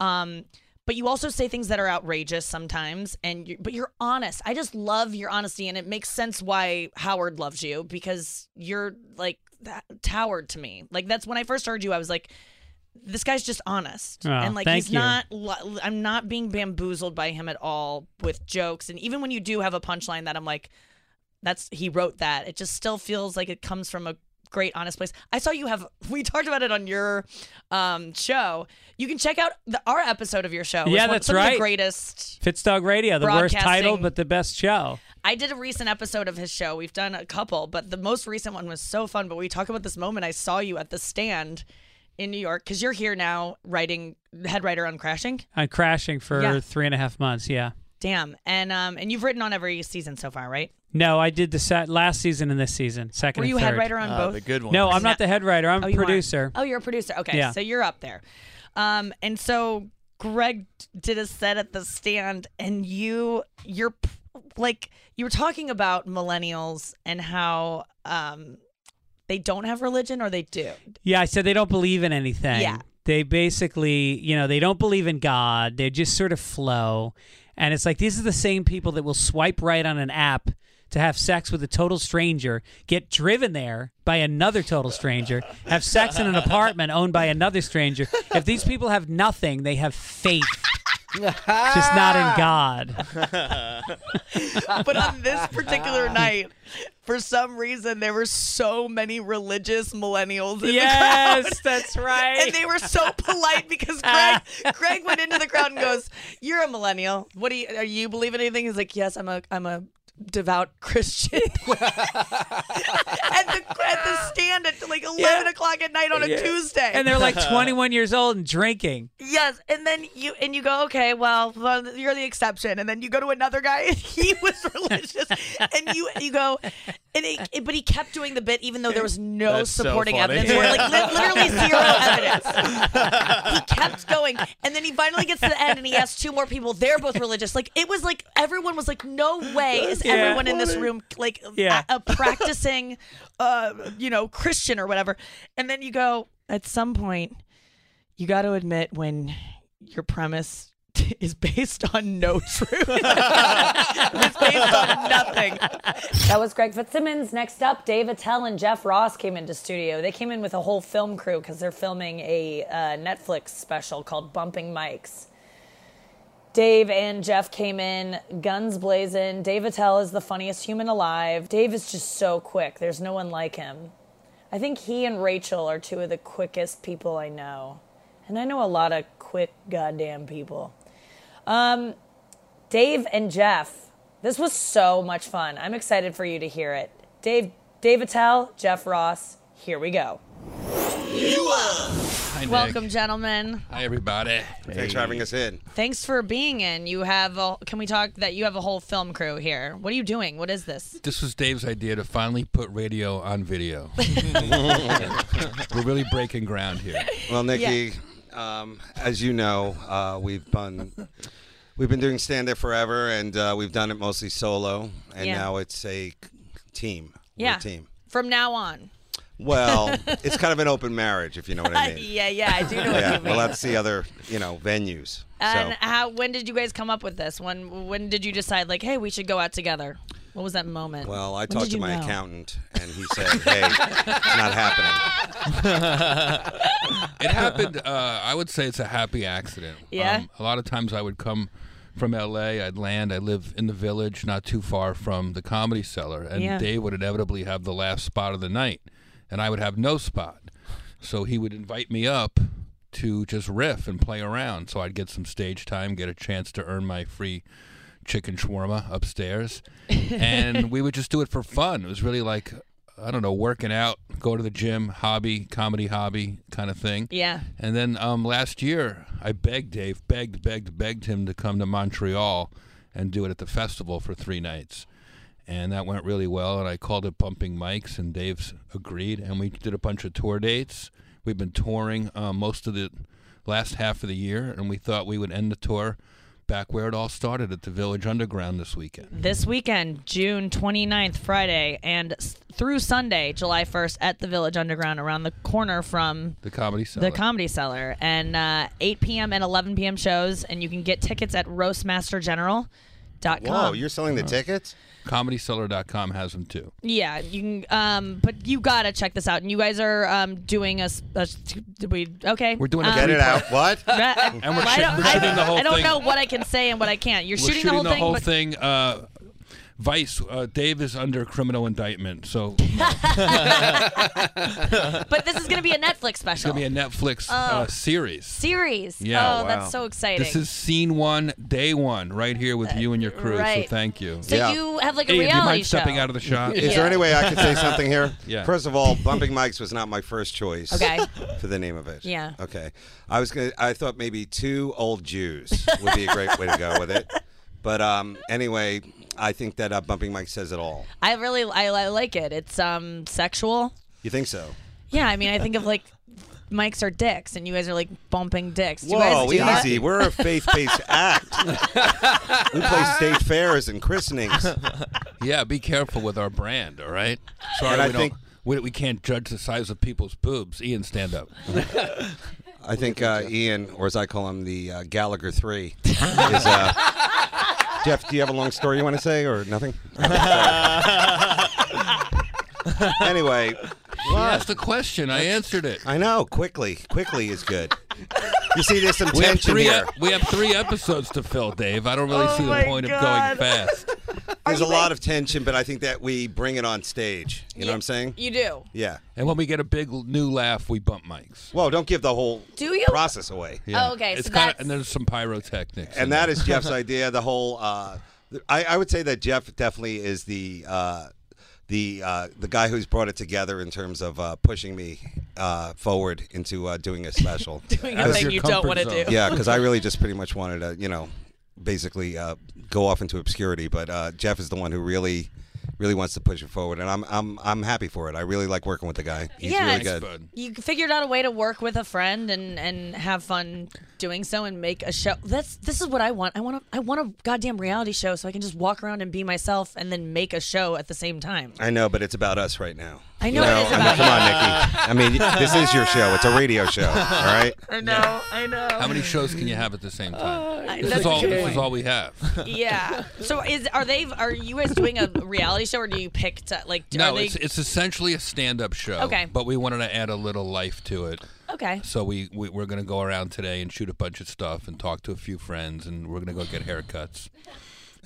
Um, but you also say things that are outrageous sometimes and you but you're honest. I just love your honesty and it makes sense why Howard loves you because you're like that towered to me. Like that's when I first heard you I was like this guy's just honest Oh, and like he's you. not i'm not being bamboozled by him at all with jokes and even when you do have a punchline that i'm like that's he wrote that it just still feels like it comes from a great honest place i saw you have we talked about it on your um show you can check out the, our episode of your show Yeah, one- that's of the right. greatest Fitzdog Radio, the worst title, but the best show. I did a recent episode of his show. We've done a couple, but the most recent one was so fun. But we talk about this moment I saw you at the stand in New York because you're here now writing head writer on Crashing. I'm crashing for Yeah. three and a half months. Yeah. Damn, and um, and you've written on every season so far, right? No, I did the set last season and this season, second Were and you third. head writer on Ah, both? the good one. No, I'm not the head writer. I'm Oh, a you aren't. producer. Oh, you're a producer. Okay, Yeah. so you're up there. Um, and so Greg did a set at the stand, and you, you're p- like, you were talking about millennials and how um, they don't have religion or they do. Yeah, I said they don't believe in anything. Yeah. They basically, you know, they don't believe in God. They just sort of flow. And it's like these are the same people that will swipe right on an app to have sex with a total stranger, get driven there by another total stranger, have sex in an apartment owned by another stranger. If these people have nothing, they have faith. just not in God. but on this particular night, for some reason, there were so many religious millennials in the crowd. Yes, that's right. And they were so polite because Greg Greg went into the crowd and goes, "You're a millennial. What do you are you believe in anything?" He's like, "Yes, I'm a I'm a devout Christian." at the at the stand at like 11 o'clock at night on a Yeah. Tuesday. and they're like 21 years old and drinking. Yes, and then you and you go, okay, well, well, you're the exception, and then you go to another guy, and he was religious, and you you go, and it, it- but he kept doing the bit even though there was no That's supporting funny. evidence, or like li- literally zero evidence. he kept going, and then he finally gets to the end, and he asks two more people. They're both religious. Like it was like everyone was like, no way is Yeah. everyone in this room like Yeah. a, a practicing, uh, you know, Christian or whatever. And then you go at some point you got to admit when your premise is based on no truth. it's based on nothing. That was Greg Fitzsimmons. Next up, Dave Attell and Jeff Ross came into studio. They came in with a whole film crew because they're filming a uh, Netflix special called Bumping Mics. Dave and Jeff came in, guns blazing. Dave Attell is the funniest human alive. Dave is just so quick. There's no one like him. I think he and Rachel are two of the quickest people I know. And I know a lot of quick goddamn people. Um, Dave and Jeff, this was so much fun. I'm excited for you to hear it. Dave, Dave Attell, Jeff Ross, here we go. Hi, Welcome, gentlemen. Hi, everybody. Thanks for having us in. Thanks for being in. You have a, can we talk that you have a whole film crew here? What are you doing? What is this? This was Dave's idea to finally put radio on video. We're really breaking ground here. Well, Nikki, um, as you know, uh, we've been we've been doing stand up forever, and uh, we've done it mostly solo, and Yeah. now it's a team. We're Yeah. a team. From now on. Well, it's kind of an open marriage, if you know what I mean. yeah, yeah, I do know what yeah, you mean. well, that's the other, you know, venues. and so how? When did you guys come up with this? When? When did you decide like, hey, we should go out together? What was that moment? Well, I When talked to my know? accountant, and he said, "Hey, it's not happening." It happened. Uh, I would say it's a happy accident. Yeah? Um, a lot of times I would come from L.A. I'd land. I live in the village, not too far from the Comedy Cellar, and Yeah. Dave would inevitably have the last spot of the night, and I would have no spot. So he would invite me up to just riff and play around. So I'd get some stage time, get a chance to earn my free chicken shawarma upstairs, and we would just do it for fun. It was really like I don't know, working out, go to the gym, hobby, comedy hobby kind of thing. Yeah. And then um, last year, I begged Dave, begged, begged, begged him to come to Montreal and do it at the festival for three nights. And that went really well. And I called it Bumping Mics, and Dave's agreed. And we did a bunch of tour dates. We've been touring uh, most of the last half of the year, and we thought we would end the tour back where it all started at the Village Underground this weekend. This weekend, June 29th, Friday, and through Sunday, July 1st, at the Village Underground, around the corner from The Comedy Cellar. the Comedy Cellar, and uh, 8 p.m. and 11 p.m. shows, and you can get tickets at roastmastergeneral.com. Whoa, you're selling the tickets? ComedyCellar.com has them too. Yeah, you can. Um, but you gotta check this out. And you guys are um doing a. s- a s- did we okay? We're doing a um, Get it out. What? Ra- And we're I shoot- don't, we're shooting the whole I don't thing. know what I can say and what I can't. You're We're shooting, the whole thing. but thing. Uh, Vice, uh, Dave is under criminal indictment, so but this is gonna be a Netflix special. it's gonna be a Netflix Oh. uh, series. series. Yeah, oh, that's so exciting. This is scene one, day one, right here with you and your crew. right. So thank you. so Yeah. you have like a Ian, do you reality mind show. stepping out of the shot? Is there any way I could say something here? Yeah. First of all, bumping mics was not my first choice. Okay. For the name of it. Yeah. Okay. I was gonna. I thought maybe two old Jews would be a great way to go with it. But um, anyway, I think that uh, bumping mic says it all. I really I, I like it. It's um sexual. You think so? Yeah, I mean I think of like mics are dicks, and you guys are like bumping dicks. Do you Whoa, guys do that? easy. We're a faith-based act. we play state fairs and christenings. Yeah, be careful with our brand, all right? Sorry, And I we, don't, think- we, we can't judge the size of people's boobs. Ian, stand up. I think uh, Ian, or as I call him, the uh, Gallagher Three, is. Uh, Jeff, do you have a long story you want to say, or nothing? anyway, You asked a question. I answered it. I know. Quickly, quickly is good. You see, there's some We have tension three. here. we have three episodes to fill, Dave. I don't really Oh see the point God. of going fast. There's a lot of tension, but I think that we bring it on stage. You know what I'm saying? You do. Yeah. And when we get a big new laugh, we bump mics. Well, don't give the whole Do you? process away. Yeah. Oh, okay, It's so kinda, that's- and there's some pyrotechnics. And that there. is Jeff's idea. The whole. Uh, I, I would say that Jeff definitely is the. Uh, the uh, the guy who's brought it together in terms of uh, pushing me uh, forward into uh, doing a special. Doing a thing you don't want to do. yeah, because I really just pretty much wanted to, you know, basically uh, go off into obscurity. But uh, Jeff is the one who really, really wants to push it forward, and I'm I'm I'm happy for it. I really like working with the guy. He's Yeah, really it's good. Bud. You figured out a way to work with a friend and and have fun doing so and make a show. That's this is what I want. I want a I want a goddamn reality show so I can just walk around and be myself and then make a show at the same time. I know, but it's about us right now. I You know it is I mean, come on, Nikki. I mean, this is your show. It's a radio show. All right. I know, I know. How many shows can you have at the same time? I- this is all. good This is all we have. Yeah. So is are they are you guys doing a reality show or do you pick to like No, are they it's it's essentially a stand-up show. Okay. But we wanted to add a little life to it. okay? So we, we we're gonna go around today and shoot a bunch of stuff and talk to a few friends and we're gonna go get haircuts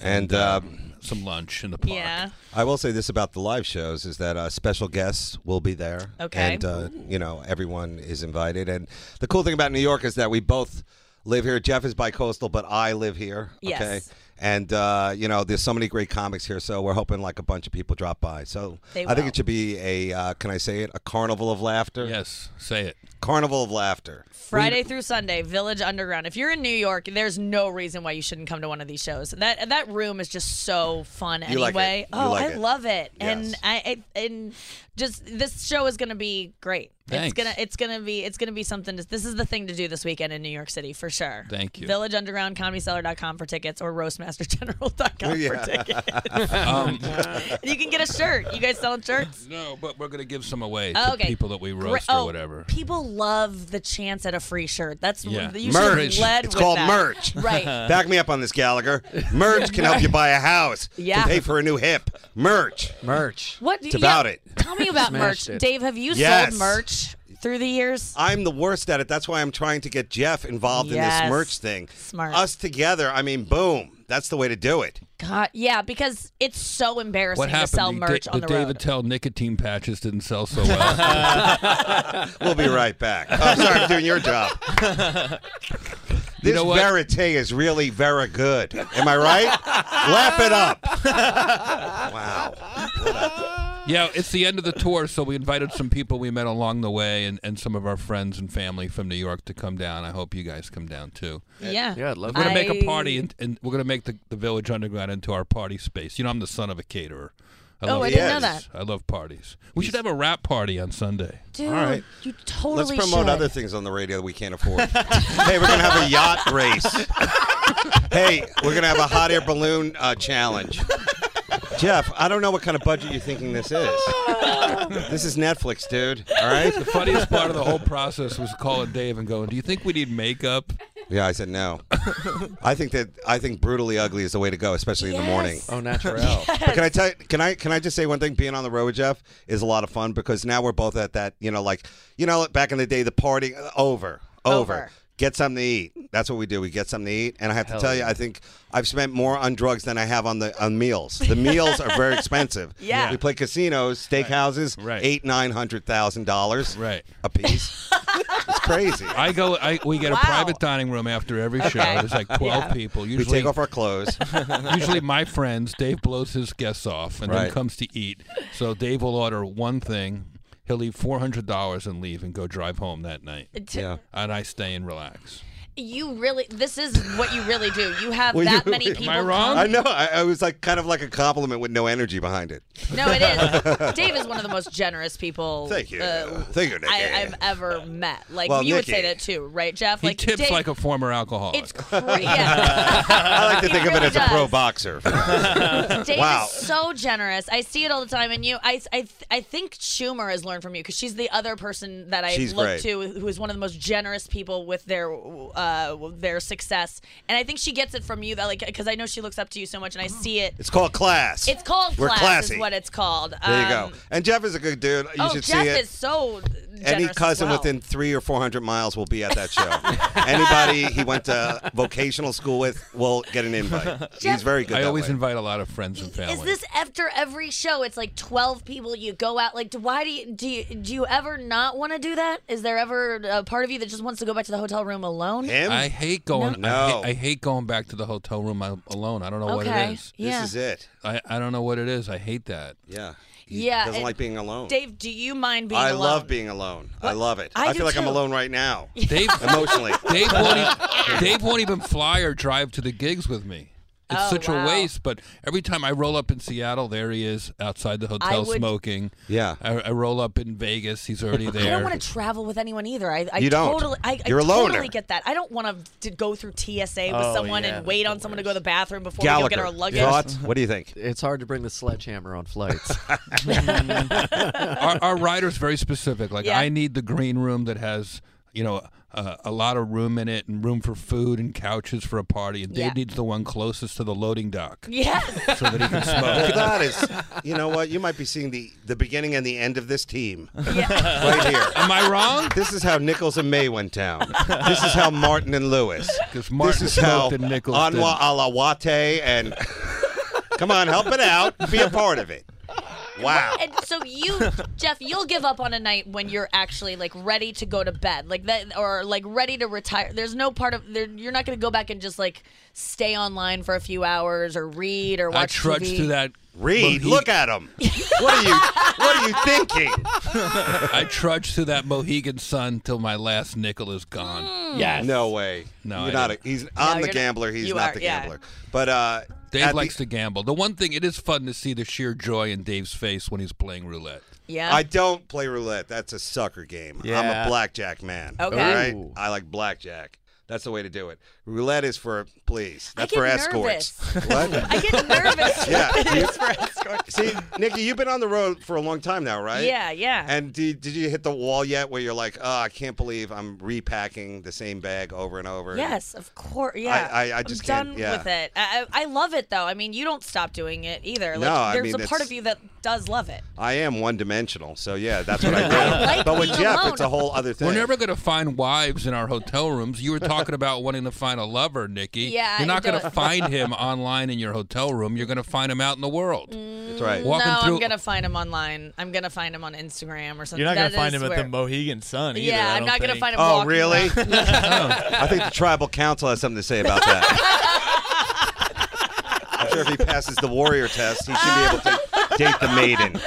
And um, some lunch in the park. Yeah. I will say this about the live shows is that uh, special guests will be there. Okay. And, uh, you know, everyone is invited. And the cool thing about New York is that we both live here. Jeff is bi-coastal, but I live here. Yes. Okay. And, uh, you know, there's so many great comics here. So we're hoping like a bunch of people drop by. So They I think will. it should be a, uh, can I say it? A carnival of laughter. Yes, say it. Carnival of laughter. Friday through Sunday, Village Underground. If you're in New York, there's no reason why you shouldn't come to one of these shows. That that room is just so fun You like it. anyway. You Oh, like I it. love it. And Yes. I, I and just this show is going to be great. It's gonna it's gonna be it's gonna be something. To, this is the thing to do this weekend in New York City for sure. Thank you. Village Underground, ComedyCellar.com for tickets, or RoastmasterGeneral.com Yeah. for tickets. Um, And you can get a shirt. You guys selling shirts? no, but we're gonna give some away Oh, to okay. people that we Great- roast oh, or whatever. People love the chance at a free shirt. That's Yeah. you should Merch. have led It's with called that. merch. Right. Back me up on this, Gallagher. Merch can help you buy a house. Yeah. Can pay for a new hip. Merch. Merch. What? Do you mean? About it. Tell me about merch, it. Dave. Have you Yes. sold merch through the years? I'm the worst at it. That's why I'm trying to get Jeff involved in this merch thing. Smart. Us together, I mean, boom. That's the way to do it. God, yeah, because it's so embarrassing What to happened? sell the merch Da- on the, the, David road. Tell nicotine patches didn't sell so well. We'll be right back. Oh, sorry, I'm doing your job. This know verite is really very good. Am I right? Lap it up. wow. Yeah, it's the end of the tour, so we invited some people we met along the way and, and some of our friends and family from New York to come down. I hope you guys come down too. Yeah. Yeah, I'd love We're going to make a party, and, and we're going to make the, the Village Underground into our party space. You know, I'm the son of a caterer. I Oh, love I didn't know parties. I love parties. We should have a rap party on Sunday. Dude, All right. you totally Let's promote should. other things on the radio that we can't afford. hey, we're going to have a yacht race. hey, we're going to have a hot air balloon uh, challenge. Jeff, I don't know what kind of budget you're thinking this is. this is Netflix, dude. All right? The funniest part of the whole process was calling Dave and going, "Do you think we need makeup?" Yeah, I said no. I think that I think brutally ugly is the way to go, especially in the morning. Yes. Oh, natural. But can I tell you, can I can I just say one thing? Being on the road with Jeff is a lot of fun because now we're both at that, you know, like you know, back in the day, the party uh, over, over. Over. Get something to eat. That's what we do. We get something to eat, and I have to Hell tell you. I think I've spent more on drugs than I have on the on meals. The meals are very expensive. Yeah. we play casinos, steakhouses, Right. eight nine hundred thousand dollars, Right. a piece. it's crazy. I go. I we get Wow. a private dining room after every show. Okay. There's like twelve Yeah. people. we Usually, take off our clothes. usually my friends. Dave blows his guests off and then comes to eat. So Dave will order one thing. He'll leave four hundred dollars and leave and go drive home that night. Yeah. And I stay and relax. You really, this is what you really do. You have Well, that you- many am people. I wrong? come- I know. I, I was like kind of like a compliment with no energy behind it. No, it is. Dave is one of the most generous people. Thank you. uh, Thank you, Nikki. I, I've ever met. Like Well, you would say that too, right, Jeff? He like tips Dave, like a former alcoholic. It's crazy. Yeah. I like to He think of it really as a pro boxer. Dave Wow. is so generous. I see it all the time, and you, I, I, I think Schumer has learned from you because she's the other person that I She's look great. to who is one of the most generous people with their, uh, their success, and I think she gets it from you. That like because I know she looks up to you so much, and I see it. It's called class. It's called We're class, classy. is what it's called. there you go. Um, And Jeff is a good dude. You oh, should Jeff see it. is so Any cousin well. within three or four hundred miles will be at that show. Anybody he went to vocational school with will get an invite. He's very good. I that always way. invite a lot of friends and family. Is this after every show? It's like twelve people. You go out. Like, do- why do you do? You, do you ever not want to do that? Is there ever a part of you that just wants to go back to the hotel room alone? him. I hate going. No. I, No. hate, I hate going back to the hotel room alone. I don't know what it is. Yeah. This is it. I, I don't know what it is. I hate that. Yeah. He Yeah, Doesn't like being alone. Dave, do you mind being alone I alone? love being alone. I love it. I I, feel like I'm alone right now. Dave, Emotionally. Dave won't, even, Dave won't even fly or drive to the gigs with me. It's Oh, such wow. a waste. But every time I roll up in Seattle, there he is outside the hotel would- smoking. Yeah. I, I roll up in Vegas, he's already there. I don't want to travel with anyone either. I, I You don't. totally, I, You're I a loner. totally get that. I don't want to go through TSA with Oh, someone yeah, and wait on the someone to go to the bathroom before Gallagher. we go get our luggage. Thoughts? What do you think? It's hard to bring the sledgehammer on flights. our, our rider's very specific. Like Yeah. I need the green room that has, you know, uh, a lot of room in it and room for food and couches for a party. And Dave needs the one closest to the loading dock Yes. so that he can smoke. Well, that is, you know what? You might be seeing the, the beginning and the end of this team yeah. right here. Am I wrong? This is how Nichols and May went down. This is how Martin and Lewis. Because Martin this is how smoked and Nichols Anwa didn't. Alawate and. Come on, help it out. Be a part of it. Wow. And so you, Jeff, you'll give up on a night when you're actually like ready to go to bed, like that, or like ready to retire. There's no part of there. You're not going to go back and just like stay online for a few hours or read or watch I trudge TV. through that. Reed, Mohe- look at him. What are you? What are you thinking? I trudge through that Mohegan Sun till my last nickel is gone. Mm. yes. No way. No, you're I not. A, he's. No, I'm you're the not- gambler. He's you not are, the yeah. gambler. But uh, Dave likes the, to gamble. The one thing it is fun to see the sheer joy in Dave's face when he's playing roulette. Yeah. I don't play roulette. That's a sucker game. I'm a blackjack man. Okay. All right. I like blackjack. That's the way to do it. Roulette is for please. That's get for escorts. nervous. What? I get nervous. Yeah, when you- it's for escorts. See, Nikki, you've been on the road for a long time now, right? Yeah, yeah. And did, did you hit the wall yet where you're like, oh, I can't believe I'm repacking the same bag over and over? Yes, of course. Yeah, I- I just am can't- done yeah. with it. I, I I love it though. I mean, you don't stop doing it either. Like, No, I there's mean, a part of you that does love it. I am one dimensional. So, yeah, that's what I do. I like but with Jeff, alone. it's a whole other thing. We're never going to find wives in our hotel rooms. You were talking talking about wanting to find a lover, Nikki. Yeah, You're not you going to find him online in your hotel room. You're going to find him out in the world. That's right. Walking no, through. I'm gonna find him online. I'm gonna find him on Instagram or something. You're not gonna find is him at the Mohegan Sun. Either, Yeah, I I'm don't gonna find him. Oh, walking really? around. I think the tribal council has something to say about that. I'm sure if he passes the warrior test, he should be able to date the maiden.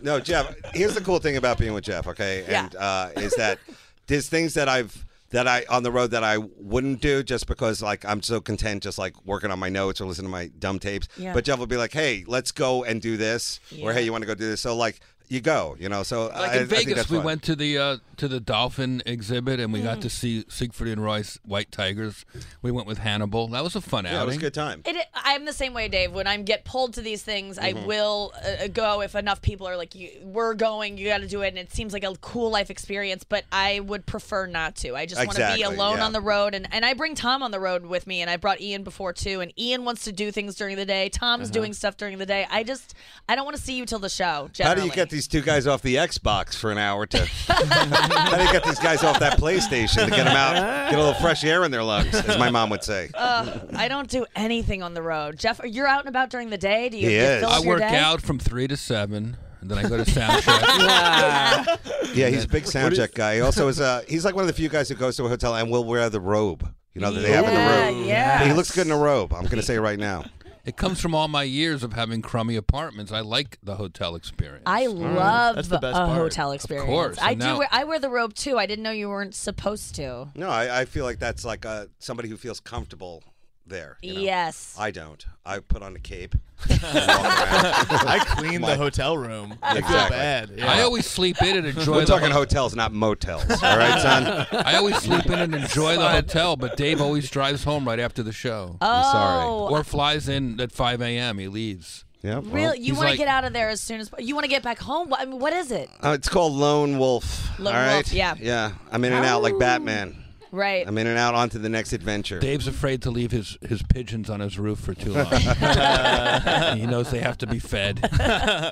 No, Jeff. Here's the cool thing about being with Jeff. Okay, Yeah. and uh, is that there's things that I've that I on the road that I wouldn't do just because like I'm so content just like working on my notes or listening to my dumb tapes. Yeah. But Jeff will be like, "Hey, let's go and do this," or "Hey, you want to go do this?" So like you go, you know. So Like I, I in think Vegas, that's we fun. went to the uh, to the dolphin exhibit and we Mm. got to see Siegfried and Roy's white tigers. We went with Hannibal. That was a fun Yeah, it was a good time. It, I'm the same way, Dave. When I get pulled to these things, I Mhm. will uh, go if enough people are like, "We're going, you got to do it," and it seems like a cool life experience. But I would prefer not to. I just want to be alone yeah. on the road, and and I bring Tom on the road with me, and I brought Ian before too. And Ian wants to do things during the day. Tom's Uh-huh. doing stuff during the day. I just I don't want to see you till the show. How do you get these two guys off the Xbox for an hour to? how do you get these guys off that PlayStation to get them out, get a little fresh air in their lungs, as my mom would say? Uh, I don't do anything on the road. Jeff, you're out and about during the day. Do you, He is. I work day? out from three to seven, and then I go to sound check. Yeah, he's a big sound check guy. He also is. Uh, he's like one of the few guys who goes to a hotel and will wear the robe. You know that they have in the Yeah, robe. yes. He looks good in a robe. I'm going to say right now. It comes from all my years of having crummy apartments. I like the hotel experience. I love That's the best a part. hotel experience. course, I and do. now- Wear, I wear the robe too. I didn't know you weren't supposed to. No, I, I feel like that's like uh, somebody who feels comfortable there. you know? Yes. I don't. I put on a cape. and walk around. I clean My- the hotel room. I feel Exactly. bad. Yeah. I always sleep in and enjoy. We're the talking ho- hotels, not motels. All right, son. I always sleep in and enjoy the hotel, but Dave always drives home right after the show. Oh, sorry. Or flies in at 5 a.m. He leaves. Yeah. well, really? You he's want to like- get out of there as soon as you want to get back home? What, I mean, what is it? Uh, it's called Lone Wolf. Lone all right. Wolf, yeah. Yeah. I'm in and out like Batman. Right. I'm in and out onto the next adventure. Dave's afraid to leave his, his pigeons on his roof for too long. he knows they have to be fed. yeah,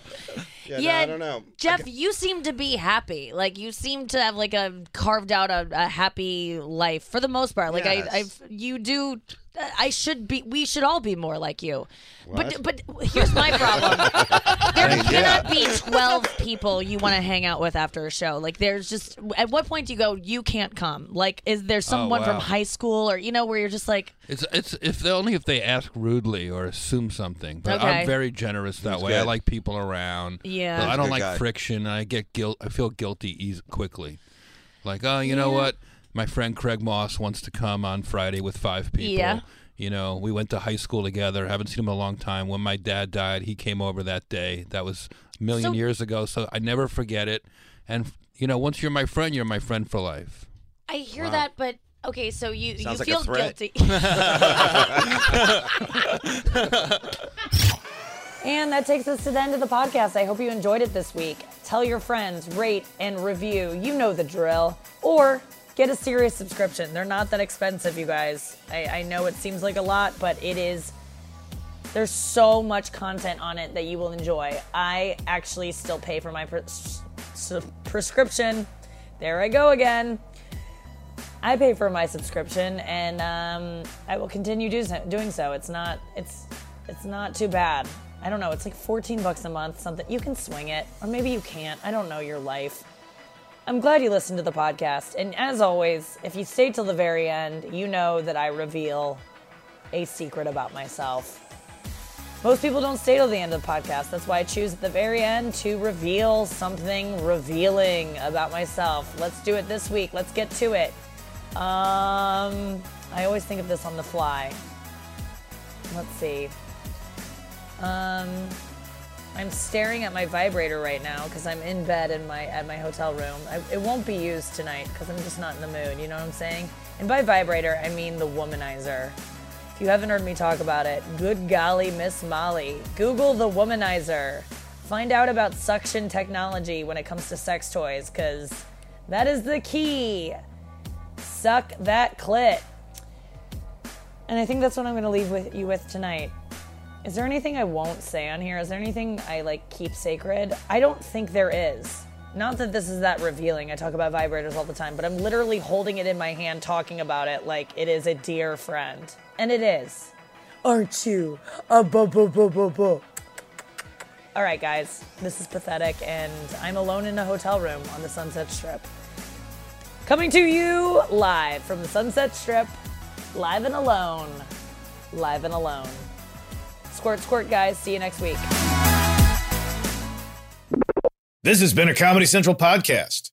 no, I don't know. Jeff, you seem to be happy. Like you seem to have like a carved out a, a happy life for the most part. Like Yes. I, I, you do. I should be. We should all be more like you. But but here's my problem. there Hey, cannot yeah. be twelve people you want to hang out with after a show. Like there's just at what point do you go? You can't come. Like is there oh, someone from wow. high school or you know where you're just like It's it's if they, only if they ask rudely or assume something. But Okay. I'm very generous that That's way. I like people around. Yeah. I don't like guy. friction. I get guilt. I feel guilty eas quickly. Like oh, you know what? My friend Craig Moss wants to come on Friday with five people. Yeah. You know, we went to high school together. Haven't seen him in a long time. When my dad died, he came over that day. That was a million So- years ago. So I never forget it. And you know, once you're my friend, you're my friend for life. I hear that, but okay, so you Sounds you like feel guilty. and that takes us to the end of the podcast. I hope you enjoyed it this week. Tell your friends, rate and review. You know the drill. Or get a Sirius subscription. They're not that expensive, you guys. I, I know it seems like a lot, but it is. There's so much content on it that you will enjoy. I actually still pay for my pres- prescription. There I go again. I pay for my subscription, and um, I will continue do so, doing so. It's not it's it's not too bad. I don't know. It's like 14 bucks a month, something you can swing it, or maybe you can't. I don't know your life. I'm glad you listened to the podcast, and as always, if you stay till the very end, you know that I reveal a secret about myself. Most people don't stay till the end of the podcast. That's why I choose at the very end to reveal something revealing about myself. Let's do it this week. Let's get to it. Um, I always think of this on the fly. Let's see. Um, I'm staring at my vibrator right now because I'm in bed in my at my hotel room. I, it won't be used tonight because I'm just not in the mood. You know what I'm saying? And by vibrator, I mean the womanizer. If you haven't heard me talk about it, good golly, Miss Molly, Google the womanizer. Find out about suction technology when it comes to sex toys because that is the key. Suck that clit. And I think that's what I'm going to leave with you with tonight. Is there anything I won't say on here? Is there anything I like keep sacred? I don't think there is. Not that this is that revealing. I talk about vibrators all the time, but I'm literally holding it in my hand, talking about it like it is a dear friend. And it is. Aren't you? Uh, bu- bu- bu- bu- bu. All right, guys, this is pathetic, and I'm alone in a hotel room on the Sunset Strip. Coming to you live from the Sunset Strip, live and alone. Live and alone. Squirt, squirt, guys. See you next week. This has been a Comedy Central podcast.